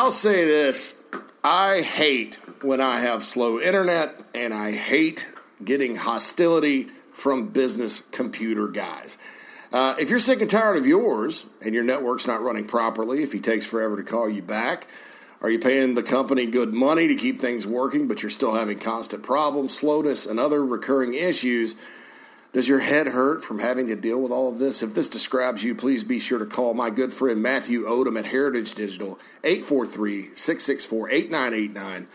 I'll say this I hate when I have slow internet, and I hate getting hostility from business computer guys. Uh, if you're sick and tired of yours and your network's not running properly, if he takes forever to call you back, are you paying the company good money to keep things working, but you're still having constant problems, slowness, and other recurring issues? Does your head hurt from having to deal with all of this? If this describes you, please be sure to call my good friend Matthew Odom at Heritage Digital, 843 664 8989.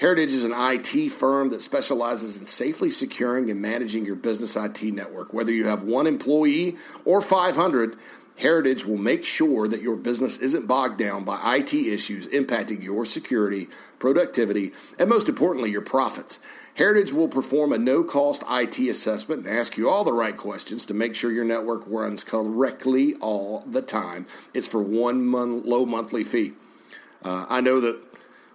Heritage is an IT firm that specializes in safely securing and managing your business IT network. Whether you have one employee or 500, Heritage will make sure that your business isn't bogged down by IT issues impacting your security, productivity, and most importantly, your profits. Heritage will perform a no cost IT assessment and ask you all the right questions to make sure your network runs correctly all the time. It's for one month, low monthly fee. Uh, I know that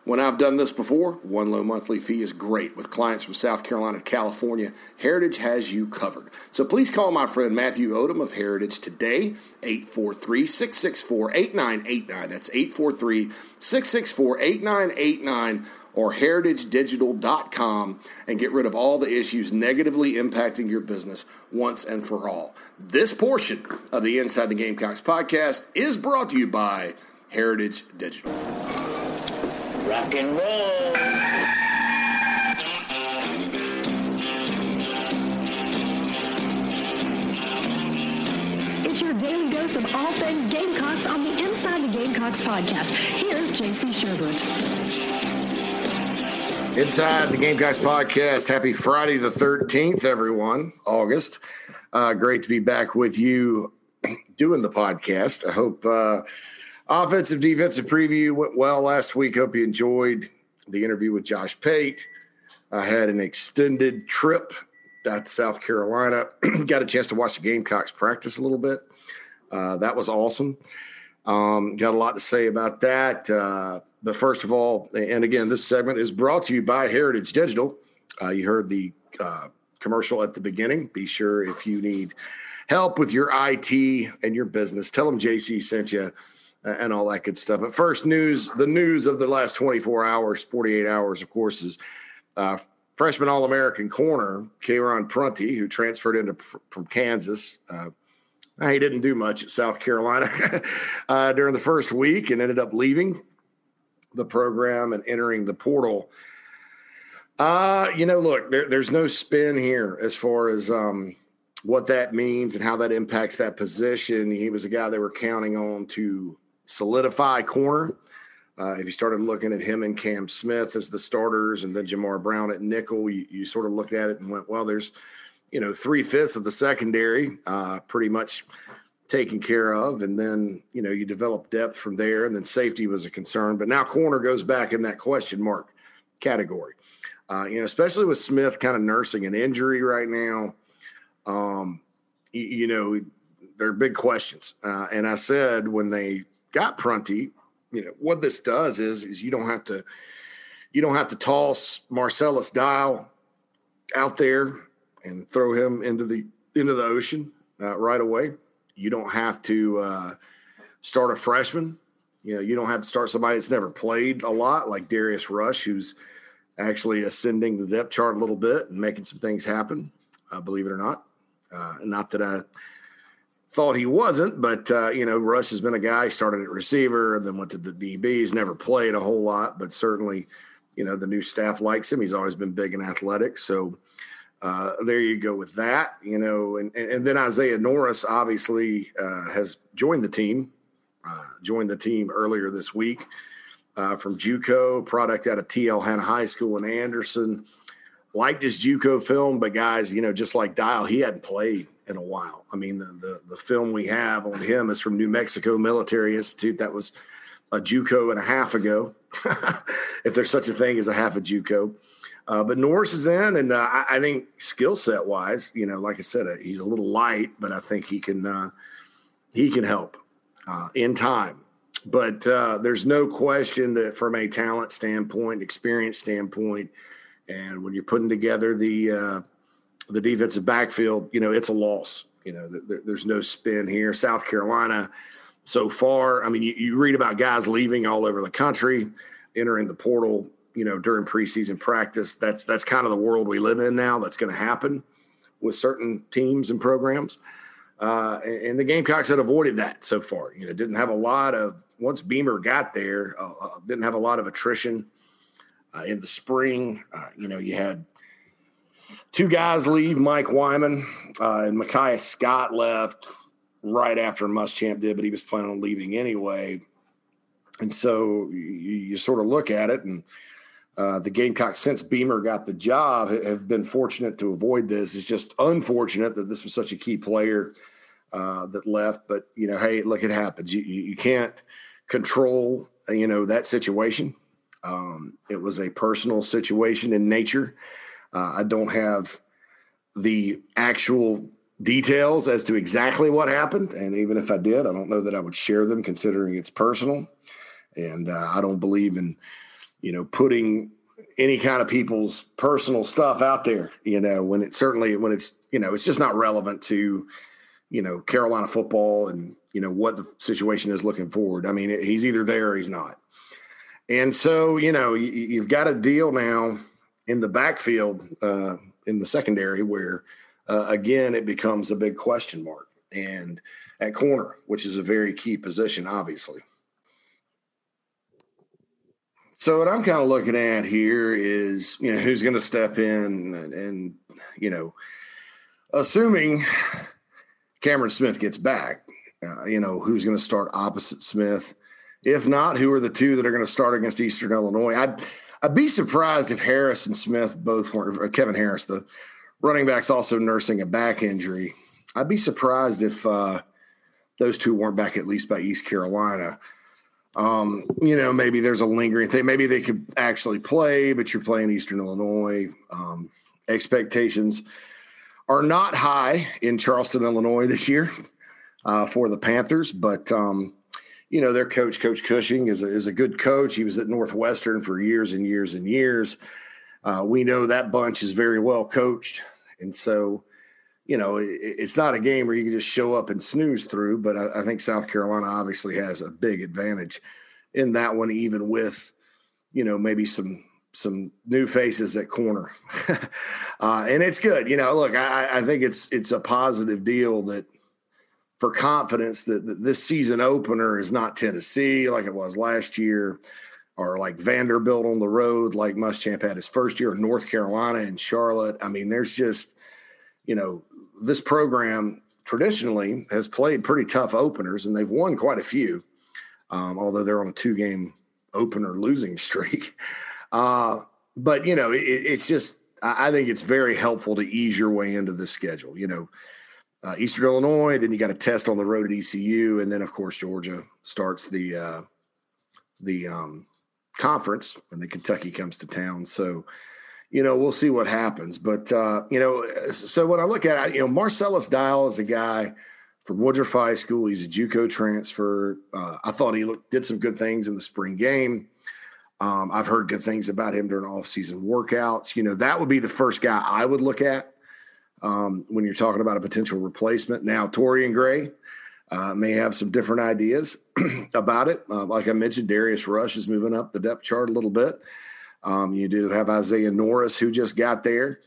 when I've done this before, one low monthly fee is great. With clients from South Carolina to California, Heritage has you covered. So please call my friend Matthew Odom of Heritage today, 843 664 8989. That's 843 664 8989 or heritagedigital.com and get rid of all the issues negatively impacting your business once and for all. This portion of the Inside the Gamecocks podcast is brought to you by Heritage Digital. Rock and roll. It's your daily dose of all things Gamecocks on the Inside the Gamecocks podcast. Here's JC Shurburtt. Inside the Gamecocks podcast. Happy Friday the 13th, everyone, August. Uh, great to be back with you doing the podcast. I hope uh, offensive defensive preview went well last week. Hope you enjoyed the interview with Josh Pate. I had an extended trip out to South Carolina. Got a chance to watch the Gamecocks practice a little bit. Uh, that was awesome. Um, got a lot to say about that. Uh, but first of all, and again, this segment is brought to you by Heritage Digital. Uh, you heard the uh, commercial at the beginning. Be sure if you need help with your IT and your business, tell them JC sent you and all that good stuff. But first, news the news of the last 24 hours, 48 hours, of course, is uh, freshman All American corner, Karon Prunty, who transferred into from Kansas. Uh, he didn't do much at South Carolina uh, during the first week and ended up leaving the program and entering the portal. Uh, you know, look, there, there's no spin here as far as um, what that means and how that impacts that position. He was a guy they were counting on to solidify corner. Uh, if you started looking at him and Cam Smith as the starters and then Jahmar Brown at nickel, you, you sort of looked at it and went, well, there's, you know, three fifths of the secondary uh, pretty much – taken care of. And then, you know, you develop depth from there. And then safety was a concern. But now corner goes back in that question mark category. Uh, you know, especially with Smith kind of nursing an injury right now. Um, you, you know, there are big questions. Uh, and I said when they got Prunty, you know, what this does is is you don't have to you don't have to toss Marcellus Dial out there and throw him into the into the ocean uh, right away. You don't have to uh, start a freshman. You know, you don't have to start somebody that's never played a lot, like Darius Rush, who's actually ascending the depth chart a little bit and making some things happen. Uh, believe it or not, uh, not that I thought he wasn't, but uh, you know, Rush has been a guy started at receiver and then went to the DBs. Never played a whole lot, but certainly, you know, the new staff likes him. He's always been big and athletic, so uh, there you go with that, you know, and, and then Isaiah Norris obviously uh, has joined the team, uh, joined the team earlier this week uh, from JUCO, product out of TL Hanna High School in Anderson. Liked his JUCO film, but guys, you know, just like Dial, he hadn't played in a while. I mean, the, the, the film we have on him is from New Mexico Military Institute. That was a JUCO and a half ago, if there's such a thing as a half a JUCO. Uh, but Norris is in, and uh, I, I, think skill set wise, you know, like I said, uh, he's a little light, but I think he can uh, he can help uh, in time. But uh, there's no question that from a talent standpoint, experience standpoint, and when you're putting together the the defensive backfield, you know, it's a loss. You know, there, there's no spin here. South Carolina so far. I mean, you, you read about guys leaving all over the country, entering the portal, you know, during preseason practice. That's that's kind of the world we live in now. That's going to happen with certain teams and programs. Uh, and, and, the Gamecocks had avoided that so far. You know, didn't have a lot of once Beamer got there, uh, uh didn't have a lot of attrition uh, in the spring. Uh, you know, you had two guys leave. Mike Wyman and Micaiah Scott left right after Muschamp did, but he was planning on leaving anyway. And so you, you sort of look at it and. Uh, the Gamecocks, since Beamer got the job, have been fortunate to avoid this. It's just unfortunate that this was such a key player uh, that left. But you know, hey, look, it happens. You, you can't control you know that situation. Um, it was a personal situation in nature. Uh, I don't have the actual details as to exactly what happened, and even if I did, I don't know that I would share them, considering it's personal. And uh, I don't believe in you know, putting any kind of people's personal stuff out there, you know, when it's certainly when it's, you know, it's just not relevant to, you know, Carolina football and, you know, what the situation is looking forward. I mean, he's either there or he's not. And so, you know, you, have got a deal now in the backfield, uh, in the secondary, where uh, again, it becomes a big question mark. And at corner, which is a very key position, obviously. So what I'm kind of looking at here is, you know, who's going to step in and, and, you know, assuming Cameron Smith gets back, uh, you know, who's going to start opposite Smith? If not, who are the two that are going to start against Eastern Illinois? I'd I'd be surprised if Harris and Smith both weren't. Kevin Harris, the running back's also nursing a back injury. I'd be surprised if uh, those two weren't back at least by East Carolina. Um, you know, maybe there's a lingering thing. Maybe they could actually play, but you're playing Eastern Illinois. Um, expectations are not high in Charleston, Illinois this year uh, for the Panthers, but um, you know their coach, Coach Cushing, is a, is a good coach. He was at Northwestern for years and years and years. Uh, we know that bunch is very well coached, and so you know, it's not a game where you can just show up and snooze through. But I, think South Carolina obviously has a big advantage in that one, even with, you know, maybe some some new faces at corner, uh, and it's good. You know, look, I, I, think it's it's a positive deal that for confidence that, that this season opener is not Tennessee like it was last year. Or like Vanderbilt on the road, like Muschamp had his first year, North Carolina and Charlotte. I mean, there's just, you know, this program traditionally has played pretty tough openers, and they've won quite a few, um, although they're on a two game opener losing streak. Uh, but, you know, it, it's just, I think it's very helpful to ease your way into the schedule. You know, uh, Eastern Illinois, then you got a test on the road at ECU, and then, of course, Georgia starts the, uh, the um, conference, and then Kentucky comes to town. So, you know, we'll see what happens. But uh, you know, so when I look at it, you know, Marcellus Dial is a guy from Woodruff High School. He's a JUCO transfer. Uh, I thought he looked, did some good things in the spring game. Um, I've heard good things about him during off-season workouts. You know, that would be the first guy I would look at um, when you're talking about a potential replacement. Now, Torrian Gray uh, may have some different ideas about it. Uh, like I mentioned, Darius Rush is moving up the depth chart a little bit. Um, you do have Isaiah Norris, who just got there,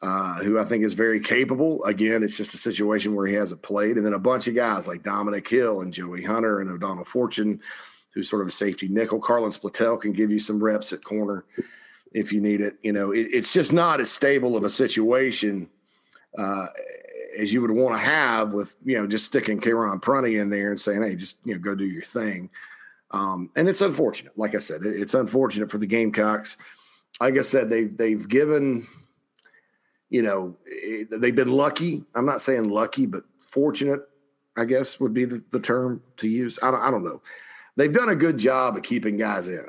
uh, who I think is very capable. Again, it's just a situation where he hasn't played. And then a bunch of guys like Dominic Hill and Joey Hunter and O'Donnell Fortune, who's sort of a safety nickel. Carlins Platel can give you some reps at corner if you need it. You know, it, it's just not as stable of a situation uh, as you would want to have with, you know, just sticking Karon Prunty in there and saying, hey, just, you know, go do your thing. Um, and it's unfortunate. Like I said, it's unfortunate for the Gamecocks. Like I said, they've they've given, you know, they've been lucky. I'm not saying lucky, but fortunate. I guess would be the, the term to use. I don't, I don't know. They've done a good job of keeping guys in.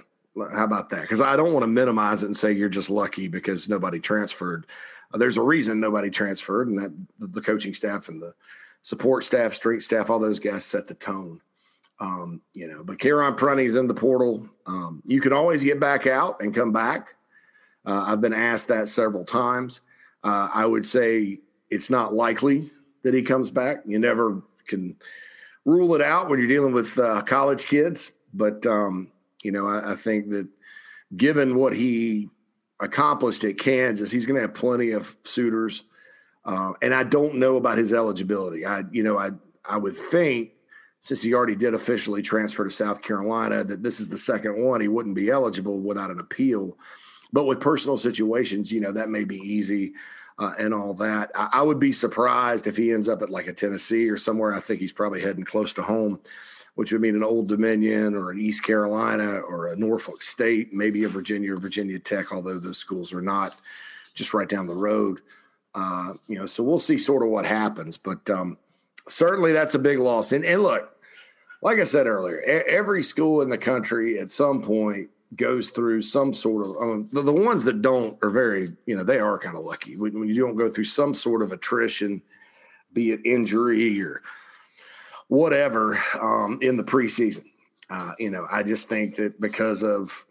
How about that? Because I don't want to minimize it and say you're just lucky because nobody transferred. Uh, there's a reason nobody transferred, and that the coaching staff and the support staff, strength staff, all those guys set the tone. Um, you know, but Karon Prunty's in the portal. Um, you can always get back out and come back. Uh, I've been asked that several times. Uh, I would say it's not likely that he comes back. You never can rule it out when you're dealing with uh, college kids. But um, you know, I, I think that given what he accomplished at Kansas, he's going to have plenty of suitors. Uh, and I don't know about his eligibility. I, you know, I I would think since he already did officially transfer to South Carolina that this is the second one, he wouldn't be eligible without an appeal. But with personal situations, you know, that may be easy uh, and all that. I, I, would be surprised if he ends up at like a Tennessee or somewhere. I think he's probably heading close to home, which would mean an Old Dominion or an East Carolina or a Norfolk State, maybe a Virginia or Virginia Tech, although those schools are not just right down the road. Uh, you know, so we'll see sort of what happens. But um, certainly that's a big loss. And, and look, like I said earlier, every school in the country at some point goes through some sort of um, the, the, ones that don't are very you know they are kind of lucky. When, when, you don't go through some sort of attrition be it injury or whatever um, in the preseason. Uh, you know i just think that because of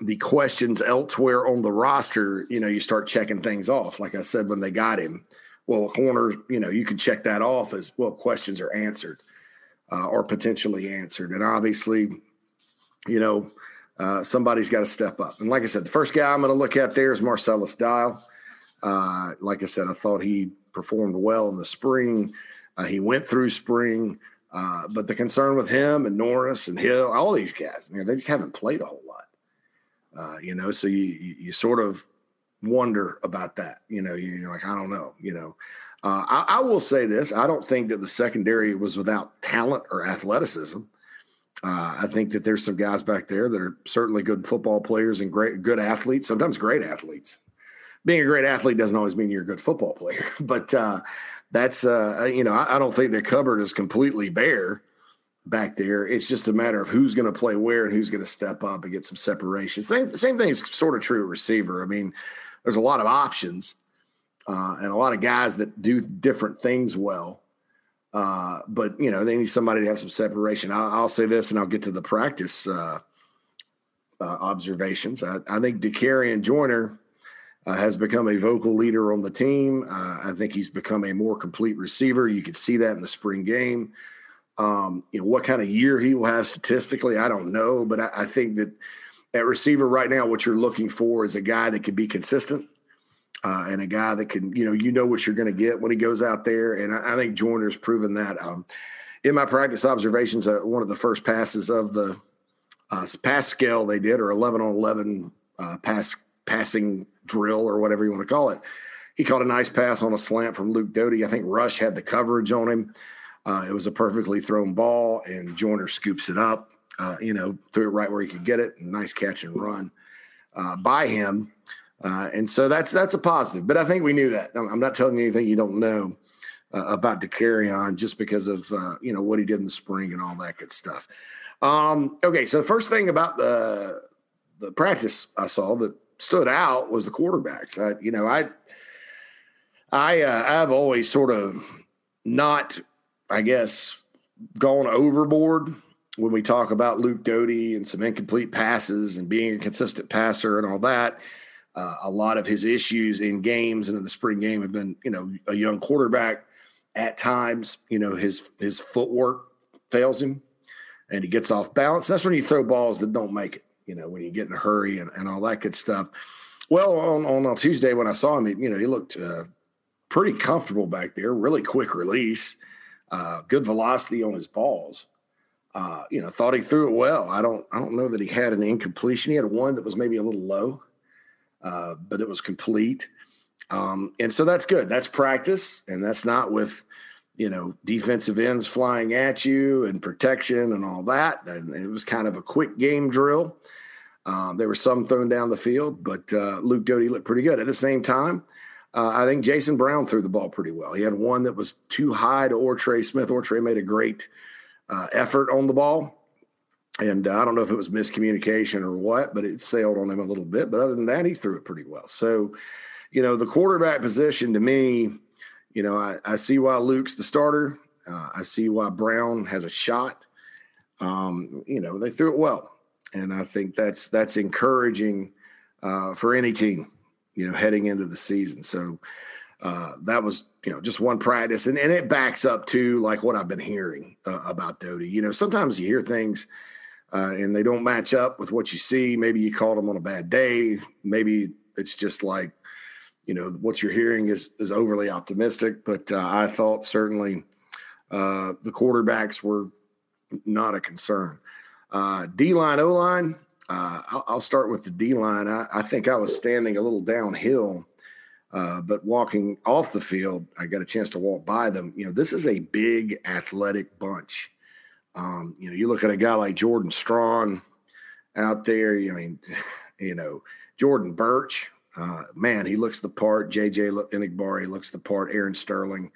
the questions elsewhere on the roster you know you start checking things off. Like i said when they got him well corner you know you can check that off as well questions are answered uh, or potentially answered and obviously you know uh, somebody's got to step up. And like I said, the first guy I'm going to look at there is Marcellus Dial. Uh, like I said, I thought he performed well in the spring. Uh, he went through spring, uh, but the concern with him and Norris and Hill, all these guys, you know, they just haven't played a whole lot. Uh, you know, so you, you, you sort of wonder about that. You know, you're like, I don't know. You know, uh, I, I will say this: I don't think that the secondary was without talent or athleticism. Uh, I think that there's some guys back there that are certainly good football players and great, good athletes. Sometimes great athletes. Being a great athlete doesn't always mean you're a good football player, but uh, that's uh, you know I, I, don't think the cupboard is completely bare back there. It's just a matter of who's going to play where and who's going to step up and get some separation. Same same thing is sort of true at receiver. I mean, there's a lot of options uh, and a lot of guys that do different things well. Uh, but you know, they need somebody to have some separation. I'll, I'll say this, and I'll get to the practice uh, uh, observations. I, I think Dakereon Joyner uh, has become a vocal leader on the team. Uh, I think he's become a more complete receiver. You could see that in the spring game. Um, you know, what kind of year he will have statistically, I don't know, but I, I think that at receiver right now, what you're looking for is a guy that can be consistent uh, and a guy that can, you know, you know what you're going to get when he goes out there. And I, I think Joyner's proven that. Um, in my practice observations, uh, one of the first passes of the uh, pass scale they did, or 11 on 11 uh, pass passing drill, or whatever you want to call it, he caught a nice pass on a slant from Luke Doty. I think Rush had the coverage on him. Uh, it was a perfectly thrown ball, and Joyner scoops it up. Uh, you know, threw it right where he could get it. Nice catch and run by him. Uh, and so that's that's a positive. But I think we knew that. I'm not telling you anything you don't know uh, about on just because of uh, you know what he did in the spring and all that good stuff. Um, okay, so the first thing about the the practice I saw that stood out was the quarterbacks. I, you know, I I uh, I've always sort of not, I guess, gone overboard when we talk about Luke Doty and some incomplete passes and being a consistent passer and all that. Uh, a lot of his issues in games and in the spring game have been, you know, a young quarterback. At times, you know, his his footwork fails him, and he gets off balance. That's when you throw balls that don't make it. You know, when you get in a hurry and, and all that good stuff. Well, on, on, on Tuesday when I saw him, you know, he looked uh, pretty comfortable back there. Really quick release, uh, good velocity on his balls. Uh, you know, thought he threw it well. I don't, I don't know that he had an incompletion. He had one that was maybe a little low uh, but it was complete. Um, and so that's good. That's practice, and that's not with you know defensive ends flying at you and protection and all that. And it was kind of a quick game drill. Um, there were some thrown down the field, but uh, Luke Doty looked pretty good. At the same time, uh, I think Jason Brown threw the ball pretty well. He had one that was too high to Ortre Smith. Ortre made a great uh, effort on the ball. And I don't know if it was miscommunication or what, but it sailed on him a little bit. But other than that, he threw it pretty well. So, you know, the quarterback position to me, you know, I, I see why Luke's the starter. Uh, I see why Brown has a shot. Um, you know, they threw it well, and I think that's that's encouraging uh, for any team. You know, heading into the season. So, uh, that was you know just one practice, and, and it backs up to like what I've been hearing uh, about Doty. You know, sometimes you hear things uh, and they don't match up with what you see. Maybe you called them on a bad day. Maybe it's just like you know what you're hearing is is overly optimistic. But uh, I thought certainly uh, the quarterbacks were not a concern. Uh, D line, O line. I'll, I'll, start with the D line. I, I think I was standing a little downhill uh, but walking off the field, I got a chance to walk by them. You know, this is a big athletic bunch. Um, you know, you look at a guy like Jordan Strachan out there. I mean, you know, Jordan Burch. Uh, man, he looks the part. JJ Enagbare looks the part. Aaron Sterling.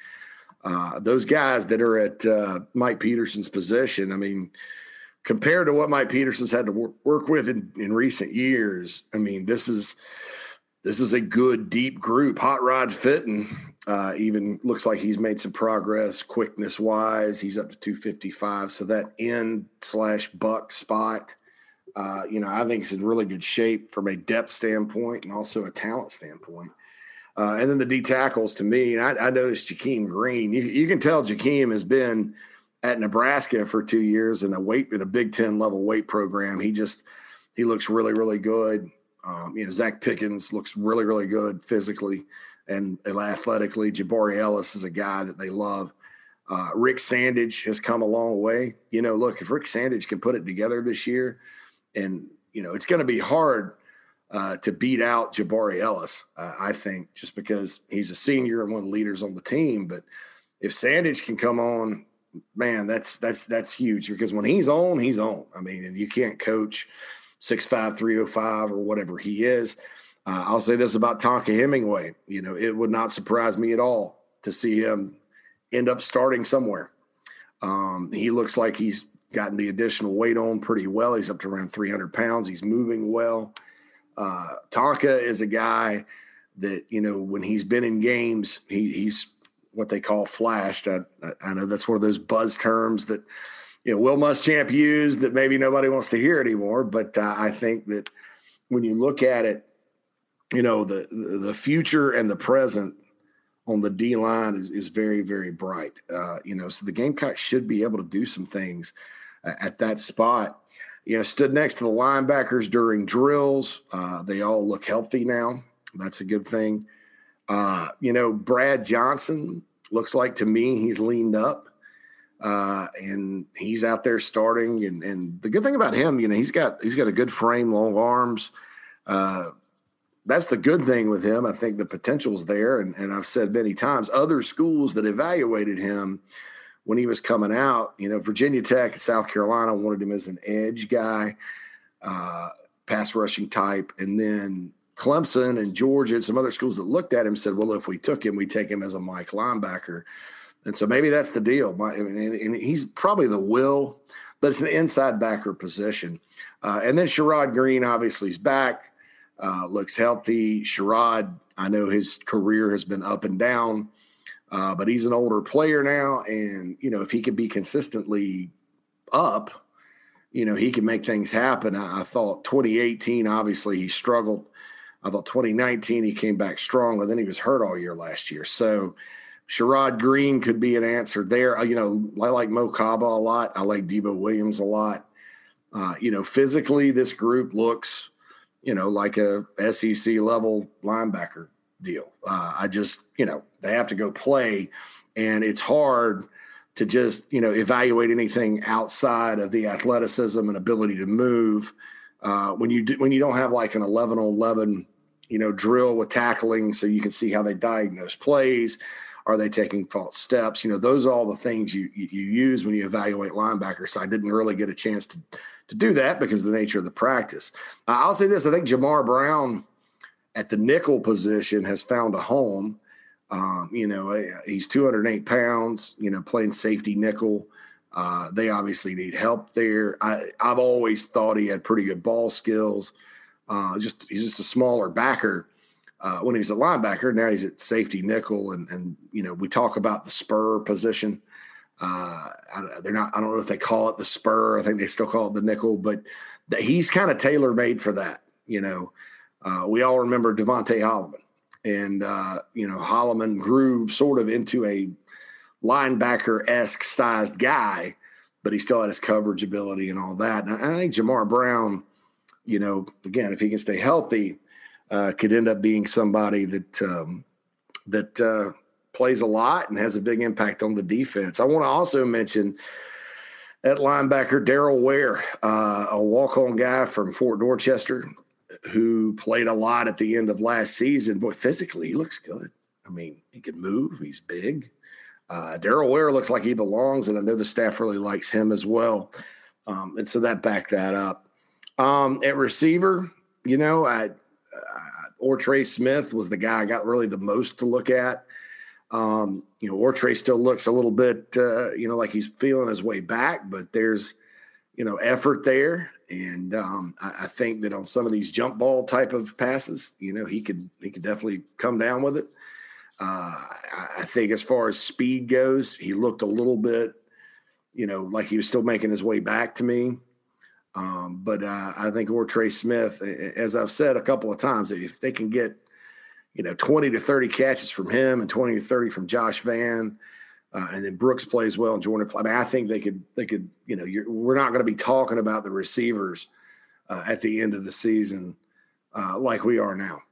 Uh, those guys that are at uh, Mike Peterson's position. I mean, compared to what Mike Peterson's had to work, work with in, in recent years, I mean, this is this is a good deep group. Hot Rod Fitten uh, even looks like he's made some progress quickness wise. He's up to 255. So that end slash buck spot, uh, you know, I think is in really good shape from a depth standpoint and also a talent standpoint. Uh, and then the D tackles to me, and I, I noticed Jakeem Green. You, you, can tell Jakeem has been at Nebraska for two years in a weight in a Big Ten level weight program. He just he looks really really good. Um, you know, Zacch Pickens looks really, really good physically and, athletically. Jabari Ellis is a guy that they love. Uh, Rick Sandidge has come a long way. You know, look, if Rick Sandidge can put it together this year, and you know, it's going to be hard uh, to beat out Jabari Ellis. Uh, I think just because he's a senior and one of the leaders on the team. But if Sandidge can come on, man, that's that's that's huge because when he's on, he's on. I mean, and you can't coach Six five three oh five or whatever he is. Uh, I'll say this about Tonka Hemingway. You know, it would not surprise me at all to see him end up starting somewhere. Um, he looks like he's gotten the additional weight on pretty well. He's up to around 300 pounds. He's moving well. Uh, Tonka is a guy that, you know, when he's been in games, he, he's what they call flashed. I, I know that's one of those buzz terms that you know Will Muschamp used that maybe nobody wants to hear anymore. But uh, I think that when you look at it, you know the the future and the present on the D line is, is very very bright. Uh, you know, so the Gamecocks should be able to do some things uh, at that spot. You know, stood next to the linebackers during drills. Uh, they all look healthy now. That's a good thing. Uh, you know, Brad Johnson looks like to me he's leaned up. Uh, and he's out there starting. And, and the good thing about him, you know, he's got he's got a good frame, long arms. Uh, that's the good thing with him. I think the potential's there, and, and I've said many times, other schools that evaluated him when he was coming out, you know, Virginia Tech and South Carolina wanted him as an edge guy, uh, pass rushing type, and then Clemson and Georgia and some other schools that looked at him said, well, if we took him, we take him as a Mike linebacker. And so maybe that's the deal. And he's probably the will, but it's an inside backer position. Uh, and then Sherrod Greene obviously is back, uh, looks healthy. Sherrod, I know his career has been up and down, uh, but he's an older player now. And, you know, if he can be consistently up, you know, he can make things happen. I, I thought 2018, obviously, he struggled. I thought 2019, he came back strong, and then he was hurt all year last year. So, Sherrod Greene could be an answer there. Uh, you know, I like Mo Kaba a lot. I like Debo Williams a lot. Uh, you know, physically, this group looks, you know, like a SEC level linebacker deal. Uh, I just, you know, they have to go play, and it's hard to just, you know, evaluate anything outside of the athleticism and ability to move uh, when you do, when you don't have like an eleven on eleven, you know, drill with tackling, so you can see how they diagnose plays are they taking false steps? You know, those are all the things you you use when you evaluate linebackers. So I didn't really get a chance to to do that because of the nature of the practice. Uh, I'll say this: I think Jahmar Brown at the nickel position has found a home. Um, you know, uh, he's 208 pounds. You know, playing safety nickel. Uh, they obviously need help there. I, have always thought he had pretty good ball skills. Uh, just he's just a smaller backer, uh, when he was a linebacker. Now he's at safety nickel, and and you know we talk about the spur position. Uh, they're not. I don't know if they call it the spur. I think they still call it the nickel, but he's kind of tailor made for that. You know, uh, we all remember Devonte Holloman. and uh, you know Holloman grew sort of into a linebacker esque sized guy, but he still had his coverage ability and all that. And I think Jahmar Brown, you know, again, if he can stay healthy, uh, could end up being somebody that um, that uh, plays a lot and has a big impact on the defense. I want to also mention at linebacker Daryl Ware, uh, a walk-on guy from Fort Dorchester, who played a lot at the end of last season. Boy, physically, he looks good. I mean, he can move. He's big. Uh, Daryl Ware looks like he belongs, and I know the staff really likes him as well. Um, and so that backed that up. Um, at receiver, you know, I, Ortre Smith was the guy I got really the most to look at. Um, you know, Ortre still looks a little bit, uh, you know, like he's feeling his way back, but there's, you know, effort there, and um, I, I, think that on some of these jump ball type of passes, you know, he could he could definitely come down with it. Uh, I, I think as far as speed goes, he looked a little bit, you know, like he was still making his way back to me. Um, but uh, I think Ortre Smith, as I've said a couple of times, if they can get, you know, 20 to 30 catches from him and 20 to 30 from Josh Vann, uh, and then Brooks plays well and Jordan. I mean, I think they could, they could, you know, we're not going to be talking about the receivers uh, at the end of the season uh, like we are now.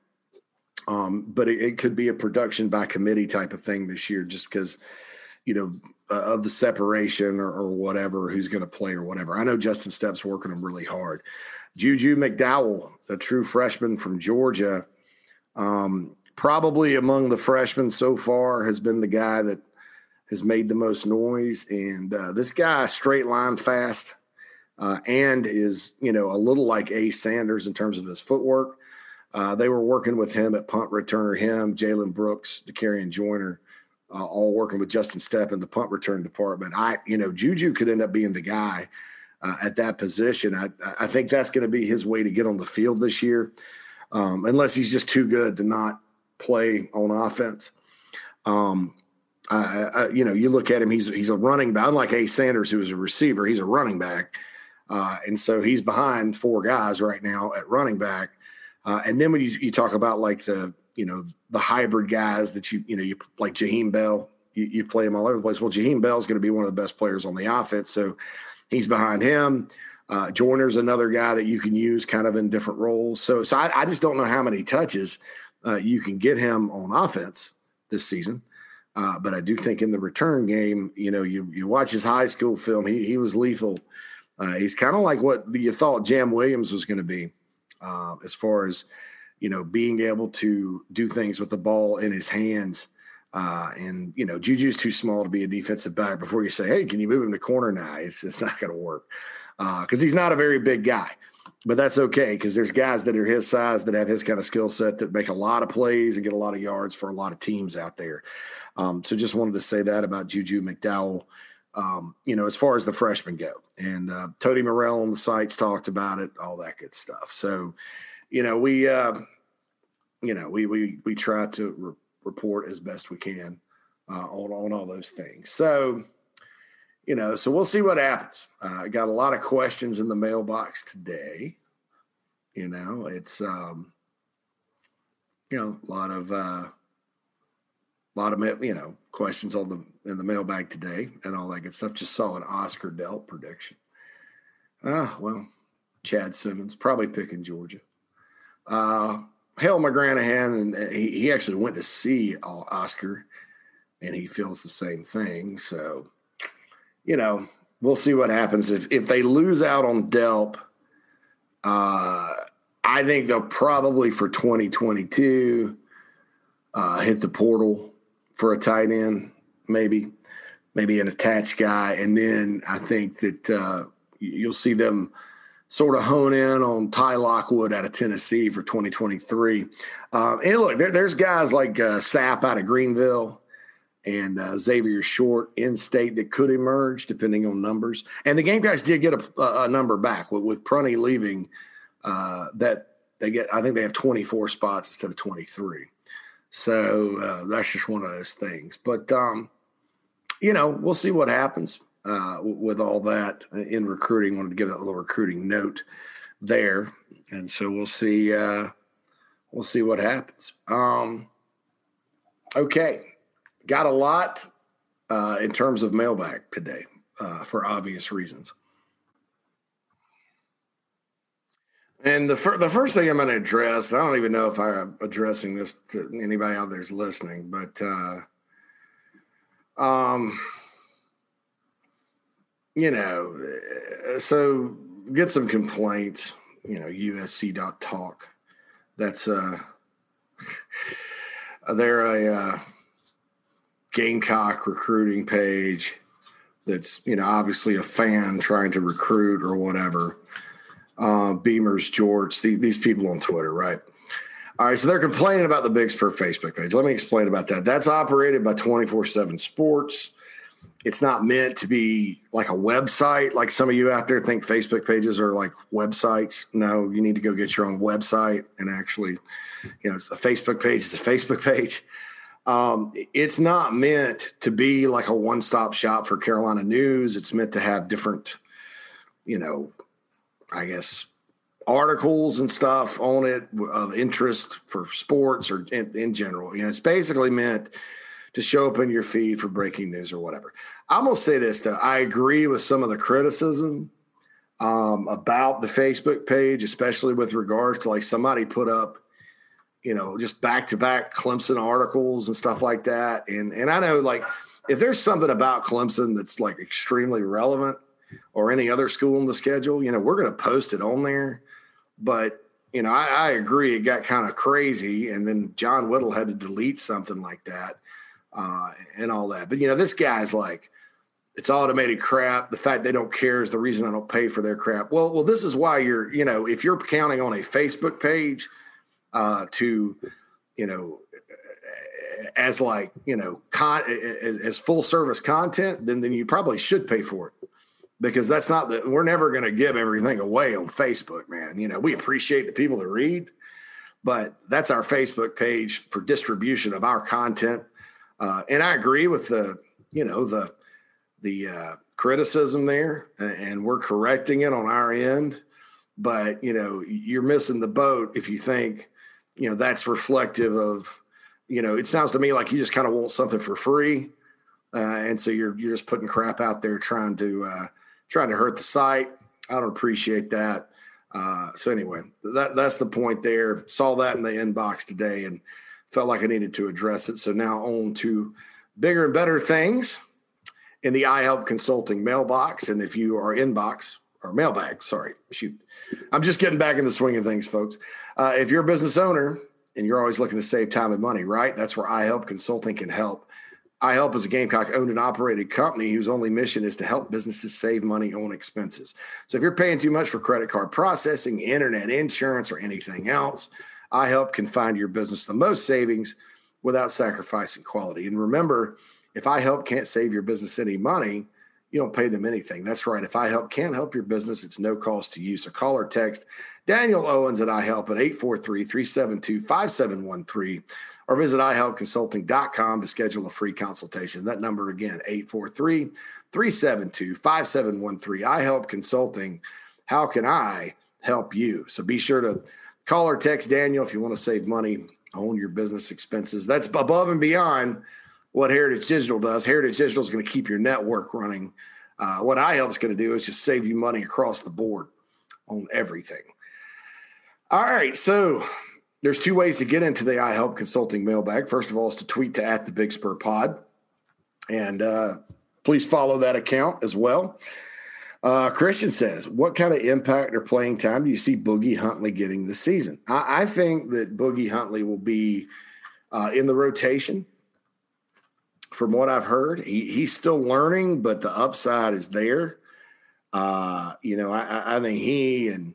Um, but it, it, could be a production by committee type of thing this year, just because, you know, uh, of the separation or, or whatever, who's going to play or whatever. I know Justin Stepp's working them really hard. Juju McDowell, the true freshman from Georgia, um, probably among the freshmen so far, has been the guy that has made the most noise. And uh, this guy, straight line fast, uh, and is you know a little like Ace Sanders in terms of his footwork. Uh, they were working with him at punt returner, him, Jalen Brooks, Dakereon Joyner uh, all working with Justin Stepp in the punt return department. I, you know, Juju could end up being the guy uh, at that position. I, I think that's going to be his way to get on the field this year, um, unless he's just too good to not play on offense. Um, I, I, you know, you look at him; he's he's a running back, unlike Ace Sanders, who was a receiver. He's a running back, uh, and so he's behind four guys right now at running back. Uh, and then when you, you talk about like the you know the hybrid guys that you you know you like Jaheim Bell. You, you play him all over the place. Well, Jaheim Bell is going to be one of the best players on the offense, so he's behind him. Uh, Joyner's another guy that you can use kind of in different roles. So, so I, I just don't know how many touches uh, you can get him on offense this season. Uh, but I do think in the return game, you know, you you watch his high school film, he he was lethal. Uh, he's kind of like what you thought Jam Williams was going to be, uh, as far as you know, being able to do things with the ball in his hands. Uh, and you know, Juju's too small to be a defensive back. Before you say, "Hey, can you move him to corner now?" It's it's not going to work because uh, he's not a very big guy. But that's okay because there's guys that are his size that have his kind of skill set that make a lot of plays and get a lot of yards for a lot of teams out there. Um, so just wanted to say that about Juju McDowell. Um, you know, as far as the freshmen go, and uh, Tony Morrell on the sites talked about it, all that good stuff. So, you know, we uh, you know, we we we try to re- report as best we can uh, on on all those things. So, you know, so we'll see what happens. Uh, I got a lot of questions in the mailbox today. You know, it's um, you know, a lot of uh, a lot of you know questions on the in the mailbag today and all that good stuff. Just saw an Oscar Delp prediction. Ah, well, Chad Simmons probably picking Georgia. Uh, Hale McGranahan, and uh, he, he actually went to see Oscar, and he feels the same thing. So, you know, we'll see what happens if if they lose out on Delp. Uh, I think they'll probably for 2022 uh, hit the portal for a tight end, maybe, maybe an attached guy, and then I think that uh, you'll see them sort of hone in on Ty Lockwood out of Tennessee for 2023. Um, and look, there, there's guys like uh, Sapp out of Greenville and uh, Xavier Short in state that could emerge depending on numbers. And the game guys did get a, a number back with, with Prunty leaving. Uh, that they get, I think they have 24 spots instead of 23. So uh, that's just one of those things. But um, you know, we'll see what happens uh, with all that in recruiting. Wanted to give that little recruiting note there, and so we'll see. Uh, we'll see what happens. Um, Okay, got a lot uh, in terms of mailbag today uh, for obvious reasons. And the fir- the first thing I'm going to address, I don't even know if I'm addressing this to anybody out there's listening, but uh, um, you know, uh, so get some complaints. You know, USC.talk. That's uh, they're a uh, Gamecock recruiting page. That's you know obviously a fan trying to recruit or whatever uh, Beamers, Jorts, the, these people on Twitter, right? All right, so they're complaining about the Big Spur Facebook page. Let me explain about that. That's operated by 24 7 Sports. It's not meant to be like a website, like some of you out there think Facebook pages are like websites. No, you need to go get your own website and actually, you know, a Facebook page is a Facebook page. Um, it's not meant to be like a one stop shop for Carolina news. It's meant to have different, you know, I guess, articles and stuff on it of interest for sports or in, in, general. You know, it's basically meant to show up in your feed for breaking news or whatever. I'm gonna say this though, I agree with some of the criticism um, about the Facebook page, especially with regards to like somebody put up, you know, just back to back Clemson articles and stuff like that. And and I know like if there's something about Clemson that's like extremely relevant or any other school in the schedule, you know, we're going to post it on there. But, you know, I, I agree. It got kind of crazy. And then John Whittle had to delete something like that uh, and all that. But, you know, this guy's like, it's automated crap. The fact they don't care is the reason I don't pay for their crap. Well, well, this is why you're, you know, if you're counting on a Facebook page uh, to, you know, as like you know, con as, as full service content, then then you probably should pay for it because that's not the we're never going to give everything away on Facebook, man. You know, we appreciate the people that read, but that's our Facebook page for distribution of our content. Uh, and I agree with the, you know, the the uh, criticism there, and we're correcting it on our end. But you know, you're missing the boat if you think, you know, that's reflective of, you know, it sounds to me like you just kind of want something for free, uh, and so you're you're just putting crap out there trying to uh, trying to hurt the site. I don't appreciate that. Uh, so anyway, that that's the point there. Saw that in the inbox today and felt like I needed to address it. So now on to bigger and better things in the iHelp Consulting mailbox. And if you are inbox or mailbag, sorry, shoot, I'm just getting back in the swing of things, folks. Uh, if you're a business owner and you're always looking to save time and money, right? That's where iHelp Consulting can help. iHelp is a Gamecock owned and operated company whose only mission is to help businesses save money on expenses. So if you're paying too much for credit card processing, internet, insurance, or anything else, iHelp can find your business the most savings without sacrificing quality. And remember, if iHelp can't save your business any money, you don't pay them anything. That's right. If iHelp can't help your business, it's no cost to you. So call or text Daniel Owens at iHelp at 843 372 5713 or visit iHelpConsulting.com to schedule a free consultation. That number again, 843 372 5713. iHelp Consulting. How can I help you? So be sure to call or text Daniel if you want to save money on your business expenses. That's above and beyond what Heritage Digital does. Heritage Digital is going to keep your network running. Uh, what Help is going to do is just save you money across the board on everything. All right, so there's two ways to get into the iHelp Consulting mailbag. First of all, is to tweet to at the Big Spur Pod, and uh, please follow that account as well. Uh, Christian says, "What kind of impact or playing time do you see Boogie Huntley getting this season?" I, I think that Boogie Huntley will be uh, in the rotation. From what I've heard, he, he's still learning, but the upside is there. Uh, you know, I, I think he and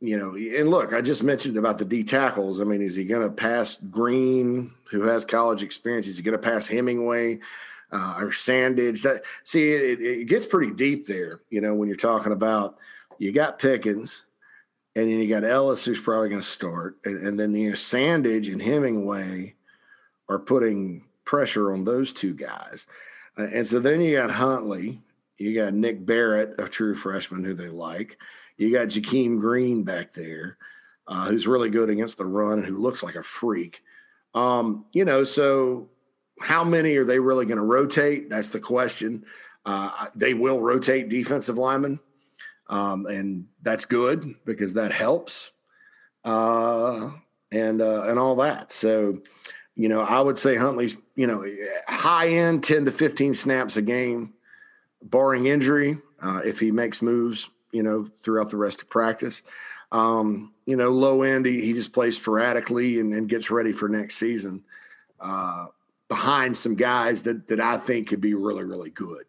you know, and look, I just mentioned about the D tackles. I mean, is he going to pass Green, who has college experience? Is he going to pass Hemingway uh, or Sandidge? That see, it, it, gets pretty deep there. You know, when you're talking about you got Pickens, and then you got Ellis, who's probably going to start, and, and then you know Sandidge and Hemingway are putting pressure on those two guys, uh, and so then you got Huntley, you got Nick Barrett, a true freshman who they like. You got Jakeem Green back there, uh, who's really good against the run and who looks like a freak. Um, you know, so how many are they really going to rotate? That's the question. Uh, they will rotate defensive linemen, um, and that's good because that helps, uh, and uh, and all that. So, you know, I would say Huntley's you know high end ten to fifteen snaps a game, barring injury. Uh, if he makes moves, you know, throughout the rest of practice. Um, you know, low end, he, he just plays sporadically and, and, gets ready for next season uh, behind some guys that that I think could be really, really good.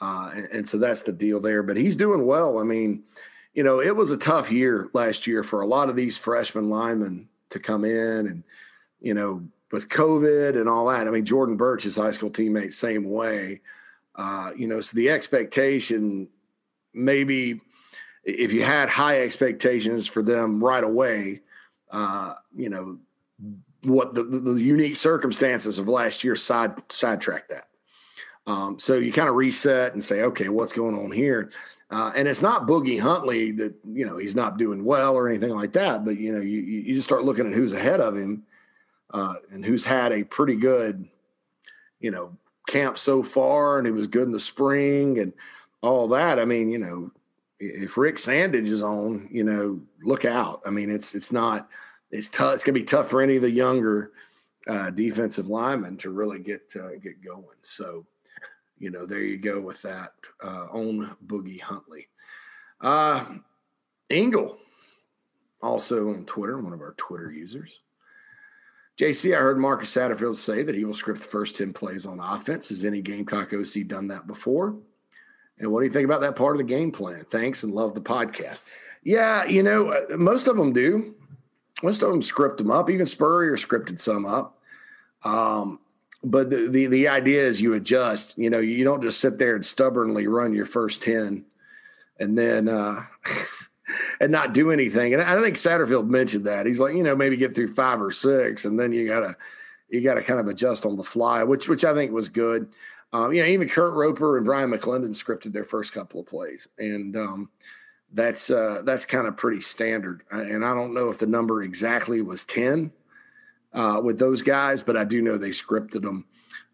Uh, and, and, so that's the deal there. But he's doing well. I mean, you know, it was a tough year last year for a lot of these freshman linemen to come in and, you know, with COVID and all that. I mean, Jordan Burch, his high school teammate, same way. Uh, you know, so the expectation maybe if you had high expectations for them right away, uh, you know, what the, the, unique circumstances of last year side sidetrack that. Um, so you kind of reset and say, okay, what's going on here? Uh, and it's not Boogie Huntley that you know he's not doing well or anything like that, but you know you you just start looking at who's ahead of him uh, and who's had a pretty good, you know, camp so far, and he was good in the spring and all that. I mean, you know, if Rick Sandidge is on, you know, look out. I mean, it's it's not it's tough. It's gonna be tough for any of the younger uh, defensive linemen to really get uh, get going. So, you know, there you go with that uh, on Boogie Huntley. Uh, Engel, also on Twitter, one of our Twitter users. JC, I heard Marcus Satterfield say that he will script the first 10 plays on offense. Has any Gamecock OC done that before? And what do you think about that part of the game plan? Thanks and love the podcast. Yeah, you know, uh, most of them do. Most of them script them up. Even Spurrier scripted some up. Um, but the, the the idea is you adjust. You know, you don't just sit there and stubbornly run your first ten, and then uh, and not do anything. And I think Satterfield mentioned that he's like, you know, maybe get through five or six, and then you gotta you gotta kind of adjust on the fly, which which I think was good. Um, you know, even Kurt Roper and Brian McClendon scripted their first couple of plays, and um, that's uh, that's kind of pretty standard. And I don't know if the number exactly was ten uh, with those guys, but I do know they scripted them.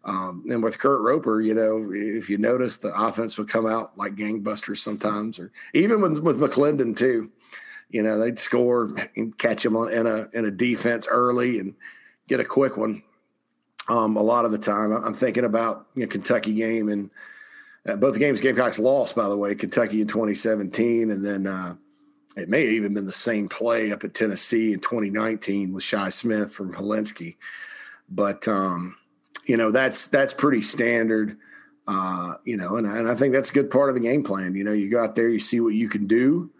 Um, and with Kurt Roper, you know, if you notice, the offense would come out like gangbusters sometimes, or even with with McClendon too. You know, they'd score and catch them on in a in a defense early and get a quick one um, a lot of the time. I'm thinking about you know, Kentucky game and both the games Gamecocks lost, by the way, Kentucky in 2017, and then uh, it may have even been the same play up at Tennessee in 2019 with Shi Smith from Hilinski. But um, you know that's that's pretty standard. Uh, you know, and, and I think that's a good part of the game plan. You know, you go out there, you see what you can do.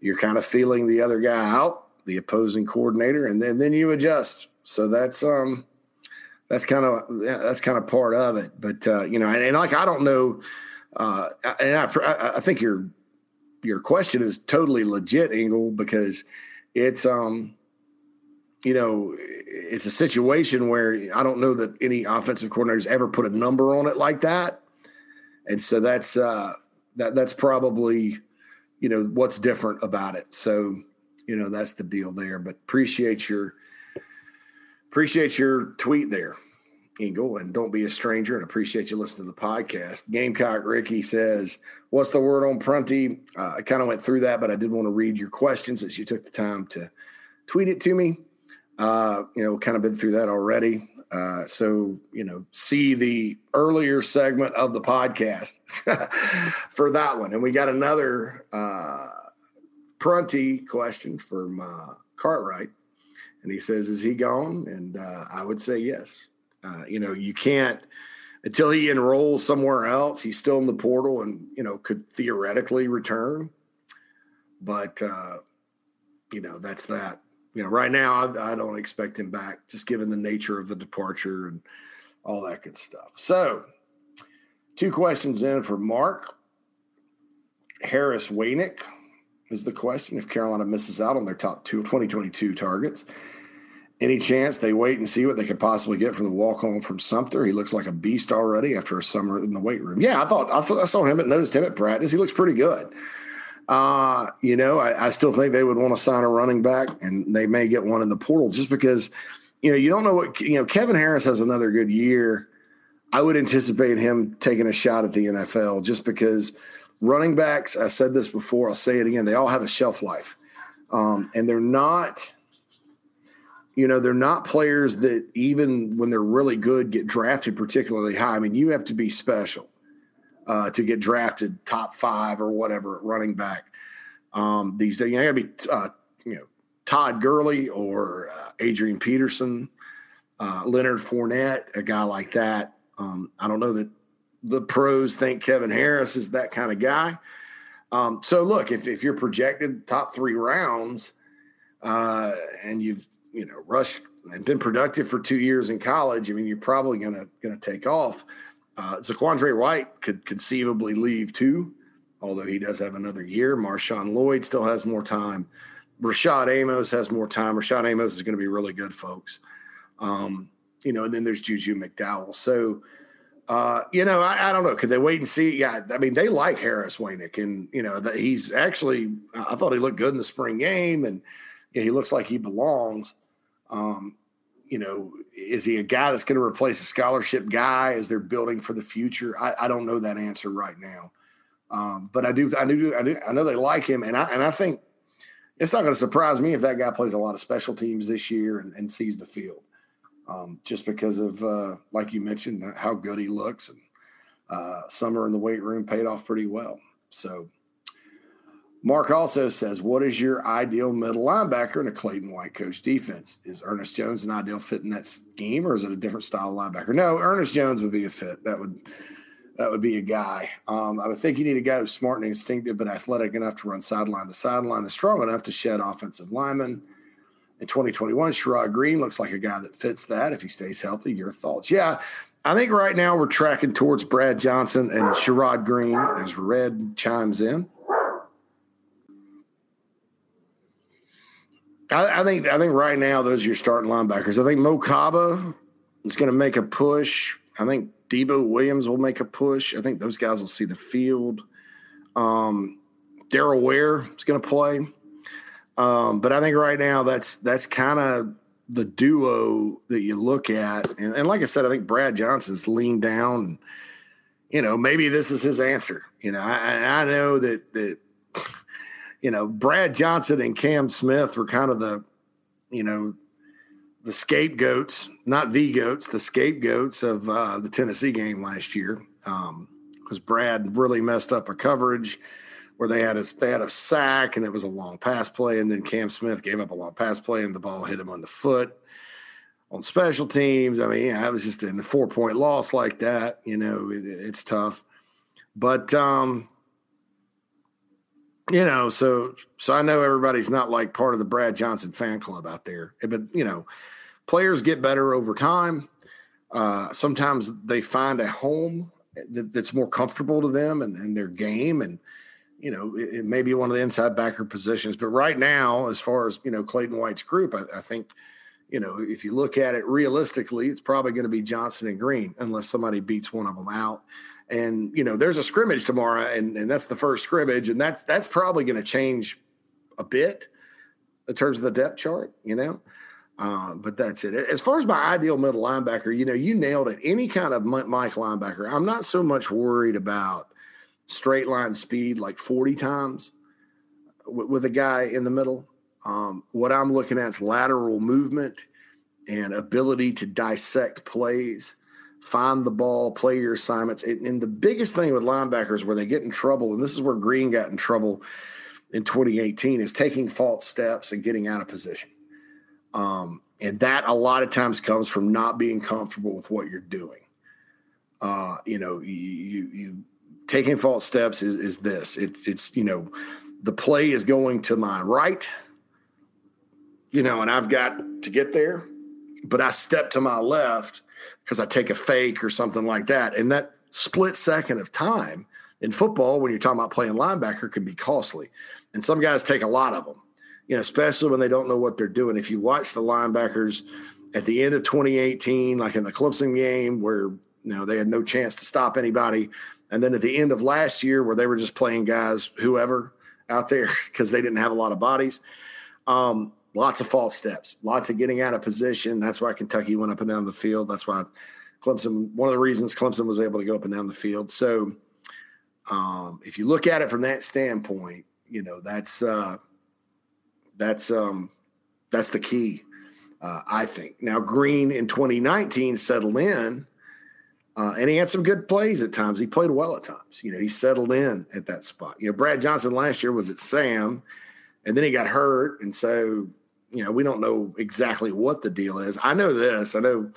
You're kind of feeling the other guy out, the opposing coordinator, and then then you adjust. So that's um that's kind of that's kind of part of it. But uh, you know, and, and, like I don't know, uh, and I, I think your your question is totally legit, Engel, because it's um, you know, it's a situation where I don't know that any offensive coordinators ever put a number on it like that, and so that's uh, that that's probably you know what's different about it. So you know that's the deal there. But appreciate your Appreciate your tweet there, Engel, and don't be a stranger and appreciate you listening to the podcast. Gamecock Ricky says, What's the word on Prunty? Uh, I kind of went through that, but I did want to read your questions as you took the time to tweet it to me. Uh, you know, kind of been through that already. Uh, so, you know, see the earlier segment of the podcast for that one. And we got another uh, Prunty question from uh, Cartwright. And he says, Is he gone? And uh, I would say yes. Uh, you know, you can't until he enrolls somewhere else. He's still in the portal and, you know, could theoretically return. But, uh, you know, that's that. You know, right now, I, I don't expect him back, just given the nature of the departure and all that good stuff. So, two questions in for Mark. Harris Waynick is the question. If Carolina misses out on their top two 2022 targets, any chance they wait and see what they could possibly get from the walk home from Sumter? He looks like a beast already after a summer in the weight room. Yeah, I thought I thought I saw him at noticed him at practice. He looks pretty good. Uh, you know, I, I still think they would want to sign a running back, and they may get one in the portal just because, you know, you don't know what you know. Kevin Harris has another good year. I would anticipate him taking a shot at the NFL just because running backs. I said this before. I'll say it again. They all have a shelf life, um, and they're not. You know, they're not players that even when they're really good get drafted particularly high. I mean, you have to be special uh, to get drafted top five or whatever at running back um, these days. You got to be, uh, you know, Todd Gurley or uh, Adrian Peterson, uh, Leonard Fournette, a guy like that. Um, I don't know that the pros think Kevin Harris is that kind of guy. Um, so look, if, if you're projected top three rounds uh, and you've you know rushed and been productive for two years in college, I mean you're probably gonna gonna take off. Uh, Zaquandre White could conceivably leave too, although he does have another year. Marshawn Lloyd still has more time. Rashad Amos has more time. Rashad Amos is going to be really good, folks. Um, you know, and then there's Juju McDowell. So, uh, you know, I, I, don't know. Could they wait and see? Yeah, I mean, they like Harris Waynick, and you know that he's actually. I thought he looked good in the spring game, and he looks like he belongs. Um, you know, is he a guy that's going to replace a scholarship guy as they're building for the future? I, I don't know that answer right now, um, but I do. I do. I do. I know they like him, and I and I think it's not going to surprise me if that guy plays a lot of special teams this year and, and sees the field, um, just because of uh, like you mentioned how good he looks and uh, summer in the weight room paid off pretty well. So. Mark also says, What is your ideal middle linebacker in a Clayton White coach defense? Is Ernest Jones an ideal fit in that scheme or is it a different style linebacker? No, Ernest Jones would be a fit. That would that would be a guy. Um, I would think you need a guy who's smart and instinctive, but athletic enough to run sideline to sideline and strong enough to shed offensive linemen. In 2021, Sherrod Greene looks like a guy that fits that if he stays healthy. Your thoughts? Yeah, I think right now we're tracking towards Brad Johnson and Sherrod Greene as Red chimes in. I, I, think I think right now those are your starting linebackers. I think Mo Kaba is going to make a push. I think Debo Williams will make a push. I think those guys will see the field. Um, Daryl Ware is going to play. Um, but I think right now that's that's kind of the duo that you look at. And, and, like I said, I think Brad Johnson's leaned down. And, you know, maybe this is his answer. You know, I, I know that that you know Brad Johnson and Cam Smith were kind of the you know the scapegoats, not the goats, the scapegoats of uh, the Tennessee game last year. Um, because Brad really messed up a coverage where they had a they had a sack and it was a long pass play, and then Cam Smith gave up a long pass play and the ball hit him on the foot. On special teams, I mean, yeah, I was just in a four point loss like that. You know, it, it's tough, but um, you know, so so I know everybody's not like part of the Brad Johnson fan club out there, but you know, players get better over time. Uh, sometimes they find a home that, that's more comfortable to them and, and their game, and you know, it, it, may be one of the inside backer positions. But right now, as far as you know, Clayton White's group, I, I think. You know, if you look at it realistically, it's probably going to be Johnson and Greene unless somebody beats one of them out and you know there's a scrimmage tomorrow and, and that's the first scrimmage and that's that's probably going to change a bit in terms of the depth chart you know? Uh, but that's it. As far as my ideal middle linebacker you know you nailed it. Any kind of mike linebacker i'm not so much worried about straight line speed like 40 times with, with a guy in the middle. Um, what i'm looking at is lateral movement and ability to dissect plays find the ball, play your assignments. And the biggest thing with linebackers where they get in trouble, and this is where Greene got in trouble in 2018, is taking false steps and getting out of position. Um, and that a lot of times comes from not being comfortable with what you're doing. Uh, you know, you, you, you taking false steps is, is this. It's it's you know, the play is going to my right. You know, and I've got to get there, but I step to my left because I take a fake or something like that. And that split second of time in football, when you're talking about playing linebacker, can be costly. And some guys take a lot of them, you know, especially when they don't know what they're doing. If you watch the linebackers at the end of 2018, like in the Clemson game, where you know they had no chance to stop anybody, and then at the end of last year, where they were just playing guys, whoever out there, because they didn't have a lot of bodies. Um, lots of false steps, lots of getting out of position. That's why Kentucky went up and down the field. That's why Clemson, one of the reasons Clemson was able to go up and down the field. So um, if you look at it from that standpoint, you know, that's, uh, that's, um, that's the key, uh, I think. Now, Greene in 2019 settled in. Uh, and he had some good plays at times. He played well at times. You know, he settled in at that spot. You know, Brad Johnson last year was at Sam, and then he got hurt, and so you know we don't know exactly what the deal is. I know this. I know,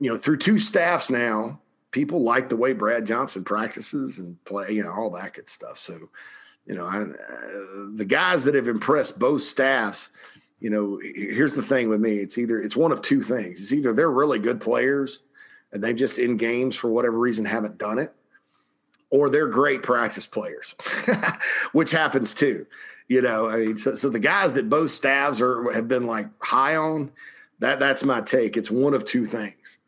you know, through two staffs now, people like the way Brad Johnson practices and play. You know, all that good stuff. So, you know, I, uh, the guys that have impressed both staffs. You know, here's the thing with me. It's either it's one of two things. It's either they're really good players and they just in games for whatever reason haven't done it, or they're great practice players, which happens too. You know, I mean, so, so the guys that both staffs are have been like high on that. That's my take. It's one of two things.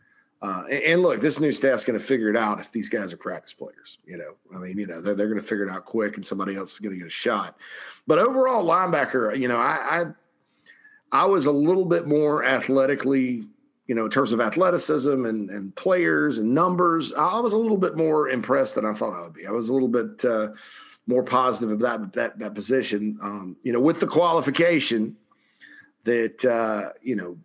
Uh, and, and, look, this new staff's going to figure it out if these guys are practice players. You know, I mean, you know, they're, they're going to figure it out quick, and somebody else is going to get a shot. But overall, linebacker, you know, I, I I was a little bit more athletically you know, in terms of athleticism and, and players and numbers, I was a little bit more impressed than I thought I would be. I was a little bit uh, more positive about that that position. Um, you know, with the qualification that uh, you know,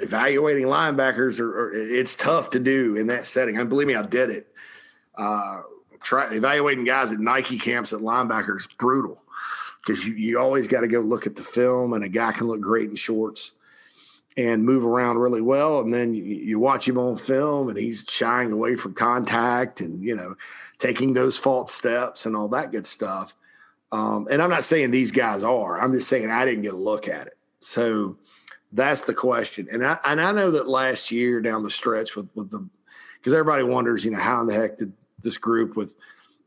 evaluating linebackers are, are, it's tough to do in that setting. And believe me, I did it. Uh, try evaluating guys at Nike camps at linebackers brutal because you, you always got to go look at the film, and a guy can look great in shorts and move around really well. And then you, you, watch him on film and he's shying away from contact and, you know, taking those false steps and all that good stuff. Um, and I'm not saying these guys are, I'm just saying I didn't get a look at it. So that's the question. And I, and I know that last year down the stretch with, with the, because everybody wonders, you know, how in the heck did this group with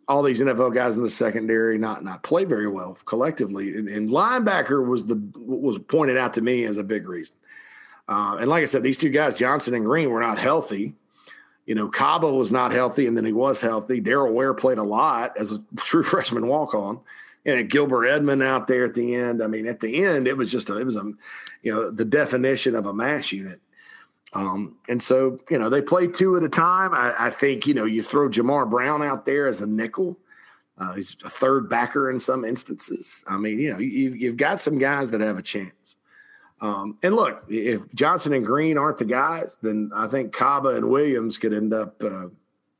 all these NFL guys in the secondary not not play very well collectively? And, and linebacker was the was pointed out to me as a big reason. Uh, and like I said, these two guys, Johnson and Greene, were not healthy. You know, Kaba was not healthy, and then he was healthy. Daryl Ware played a lot as a true freshman walk on. And Gilbert Edmond out there at the end. I mean, at the end, it was just a, it was a, you know, the definition of a mass unit. Um, and so, you know, they play two at a time. I, I, think, you know, you throw Jahmar Brown out there as a nickel. Uh, he's a third backer in some instances. I mean, you know, you, you've got some guys that have a chance. Um, and look, if Johnson and Greene aren't the guys, then I think Kaba and Williams could end up uh,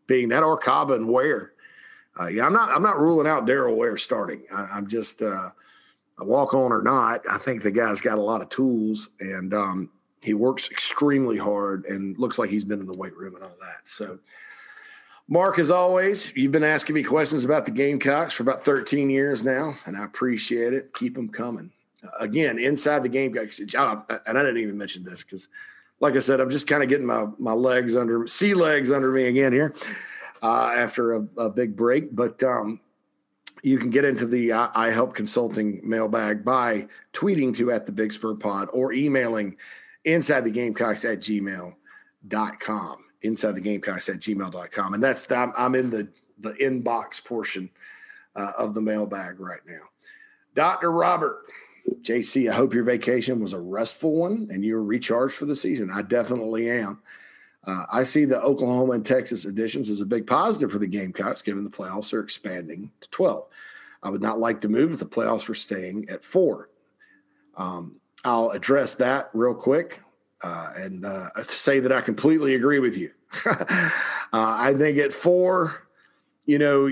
being that, or Kaba and Ware. Uh, yeah, I'm not. I'm not ruling out Daryl Ware starting. I, am just uh, a walk on or not. I think the guy's got a lot of tools, and um, he works extremely hard, and looks like he's been in the weight room and all that. So. Mark, as always, you've been asking me questions about the Gamecocks for about 13 years now, and I appreciate it. Keep them coming again inside the game. And I didn't even mention this because, like I said, I'm just kind of getting my my legs under sea legs under me again here uh, after a, a, big break. But um, you can get into the I, I, help consulting mailbag by tweeting to at the Big Spur Pod or emailing inside the Gamecocks at gmail.com. Inside the Gamecocks at gmail.com. And that's I'm, I'm in the the inbox portion uh, of the mailbag right now. Dr. Robert, JC, I hope your vacation was a restful one and you're recharged for the season. I definitely am. Uh, I see the Oklahoma and Texas additions as a big positive for the Gamecocks, given the playoffs are expanding to 12. I would not like to move if the playoffs were staying at four. Um, I'll address that real quick uh, and uh, to say that I completely agree with you. uh, I think at four, you know,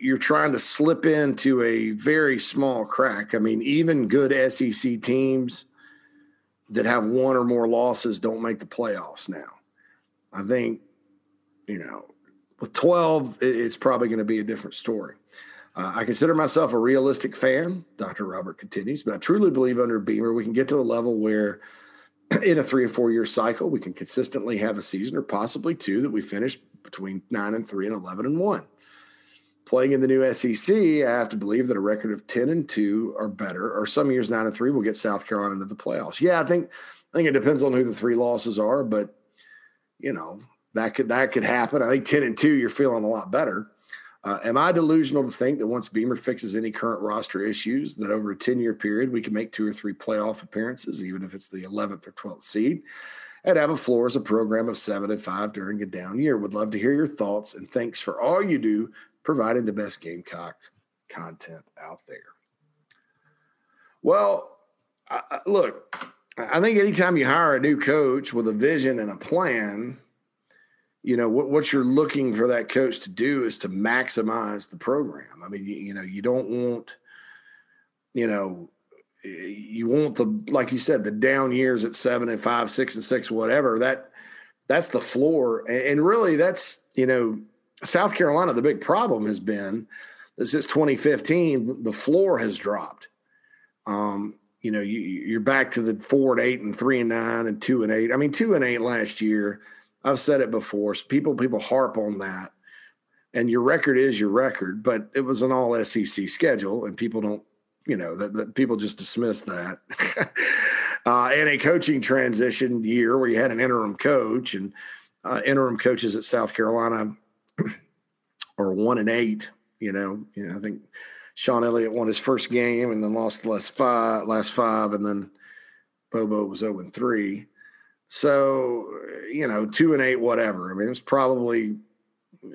you're trying to slip into a very small crack. I mean, even good SEC teams that have one or more losses don't make the playoffs now. I think, you know, with 12, it's probably going to be a different story. Uh, I consider myself a realistic fan, Dr. Robert continues, but I truly believe under Beamer we can get to a level where in a three or four year cycle, we can consistently have a season or possibly two that we finish between nine and three and 11 and one playing in the new SEC, I have to believe that a record of ten and two or better, or some years nine and three, will get South Carolina into the playoffs. Yeah, I think I think it depends on who the three losses are, but you know that could that could happen. I think ten and two, you're feeling a lot better. Uh, am I delusional to think that once Beamer fixes any current roster issues, that over a 10 year period, we can make two or three playoff appearances, even if it's the 11th or 12th seed, and have a floor as a program of seven and five during a down year? Would love to hear your thoughts, and thanks for all you do, providing the best Gamecock content out there. Well, I, look, I think anytime you hire a new coach with a vision and a plan, you know what, what you're looking for that coach to do is to maximize the program. I mean, you, you know, you don't want, you know, you want the like you said the down years at seven and five, six and six, whatever. That that's the floor, and, and really that's you know South Carolina. The big problem has been that since 2015, the floor has dropped. Um, you know, you, you're back to the four and eight and three and nine and two and eight. I mean, two and eight last year I've said it before. People people harp on that, and your record is your record. But it was an all SEC schedule, and people don't, you know, that, that people just dismiss that. uh, and a coaching transition year where you had an interim coach and uh, interim coaches at South Carolina are one and eight. You know, you know, I think Shawn Elliott won his first game and then lost the last five, last five, and then Bobo was zero and three. So, you know, two and eight, whatever. I mean, it's probably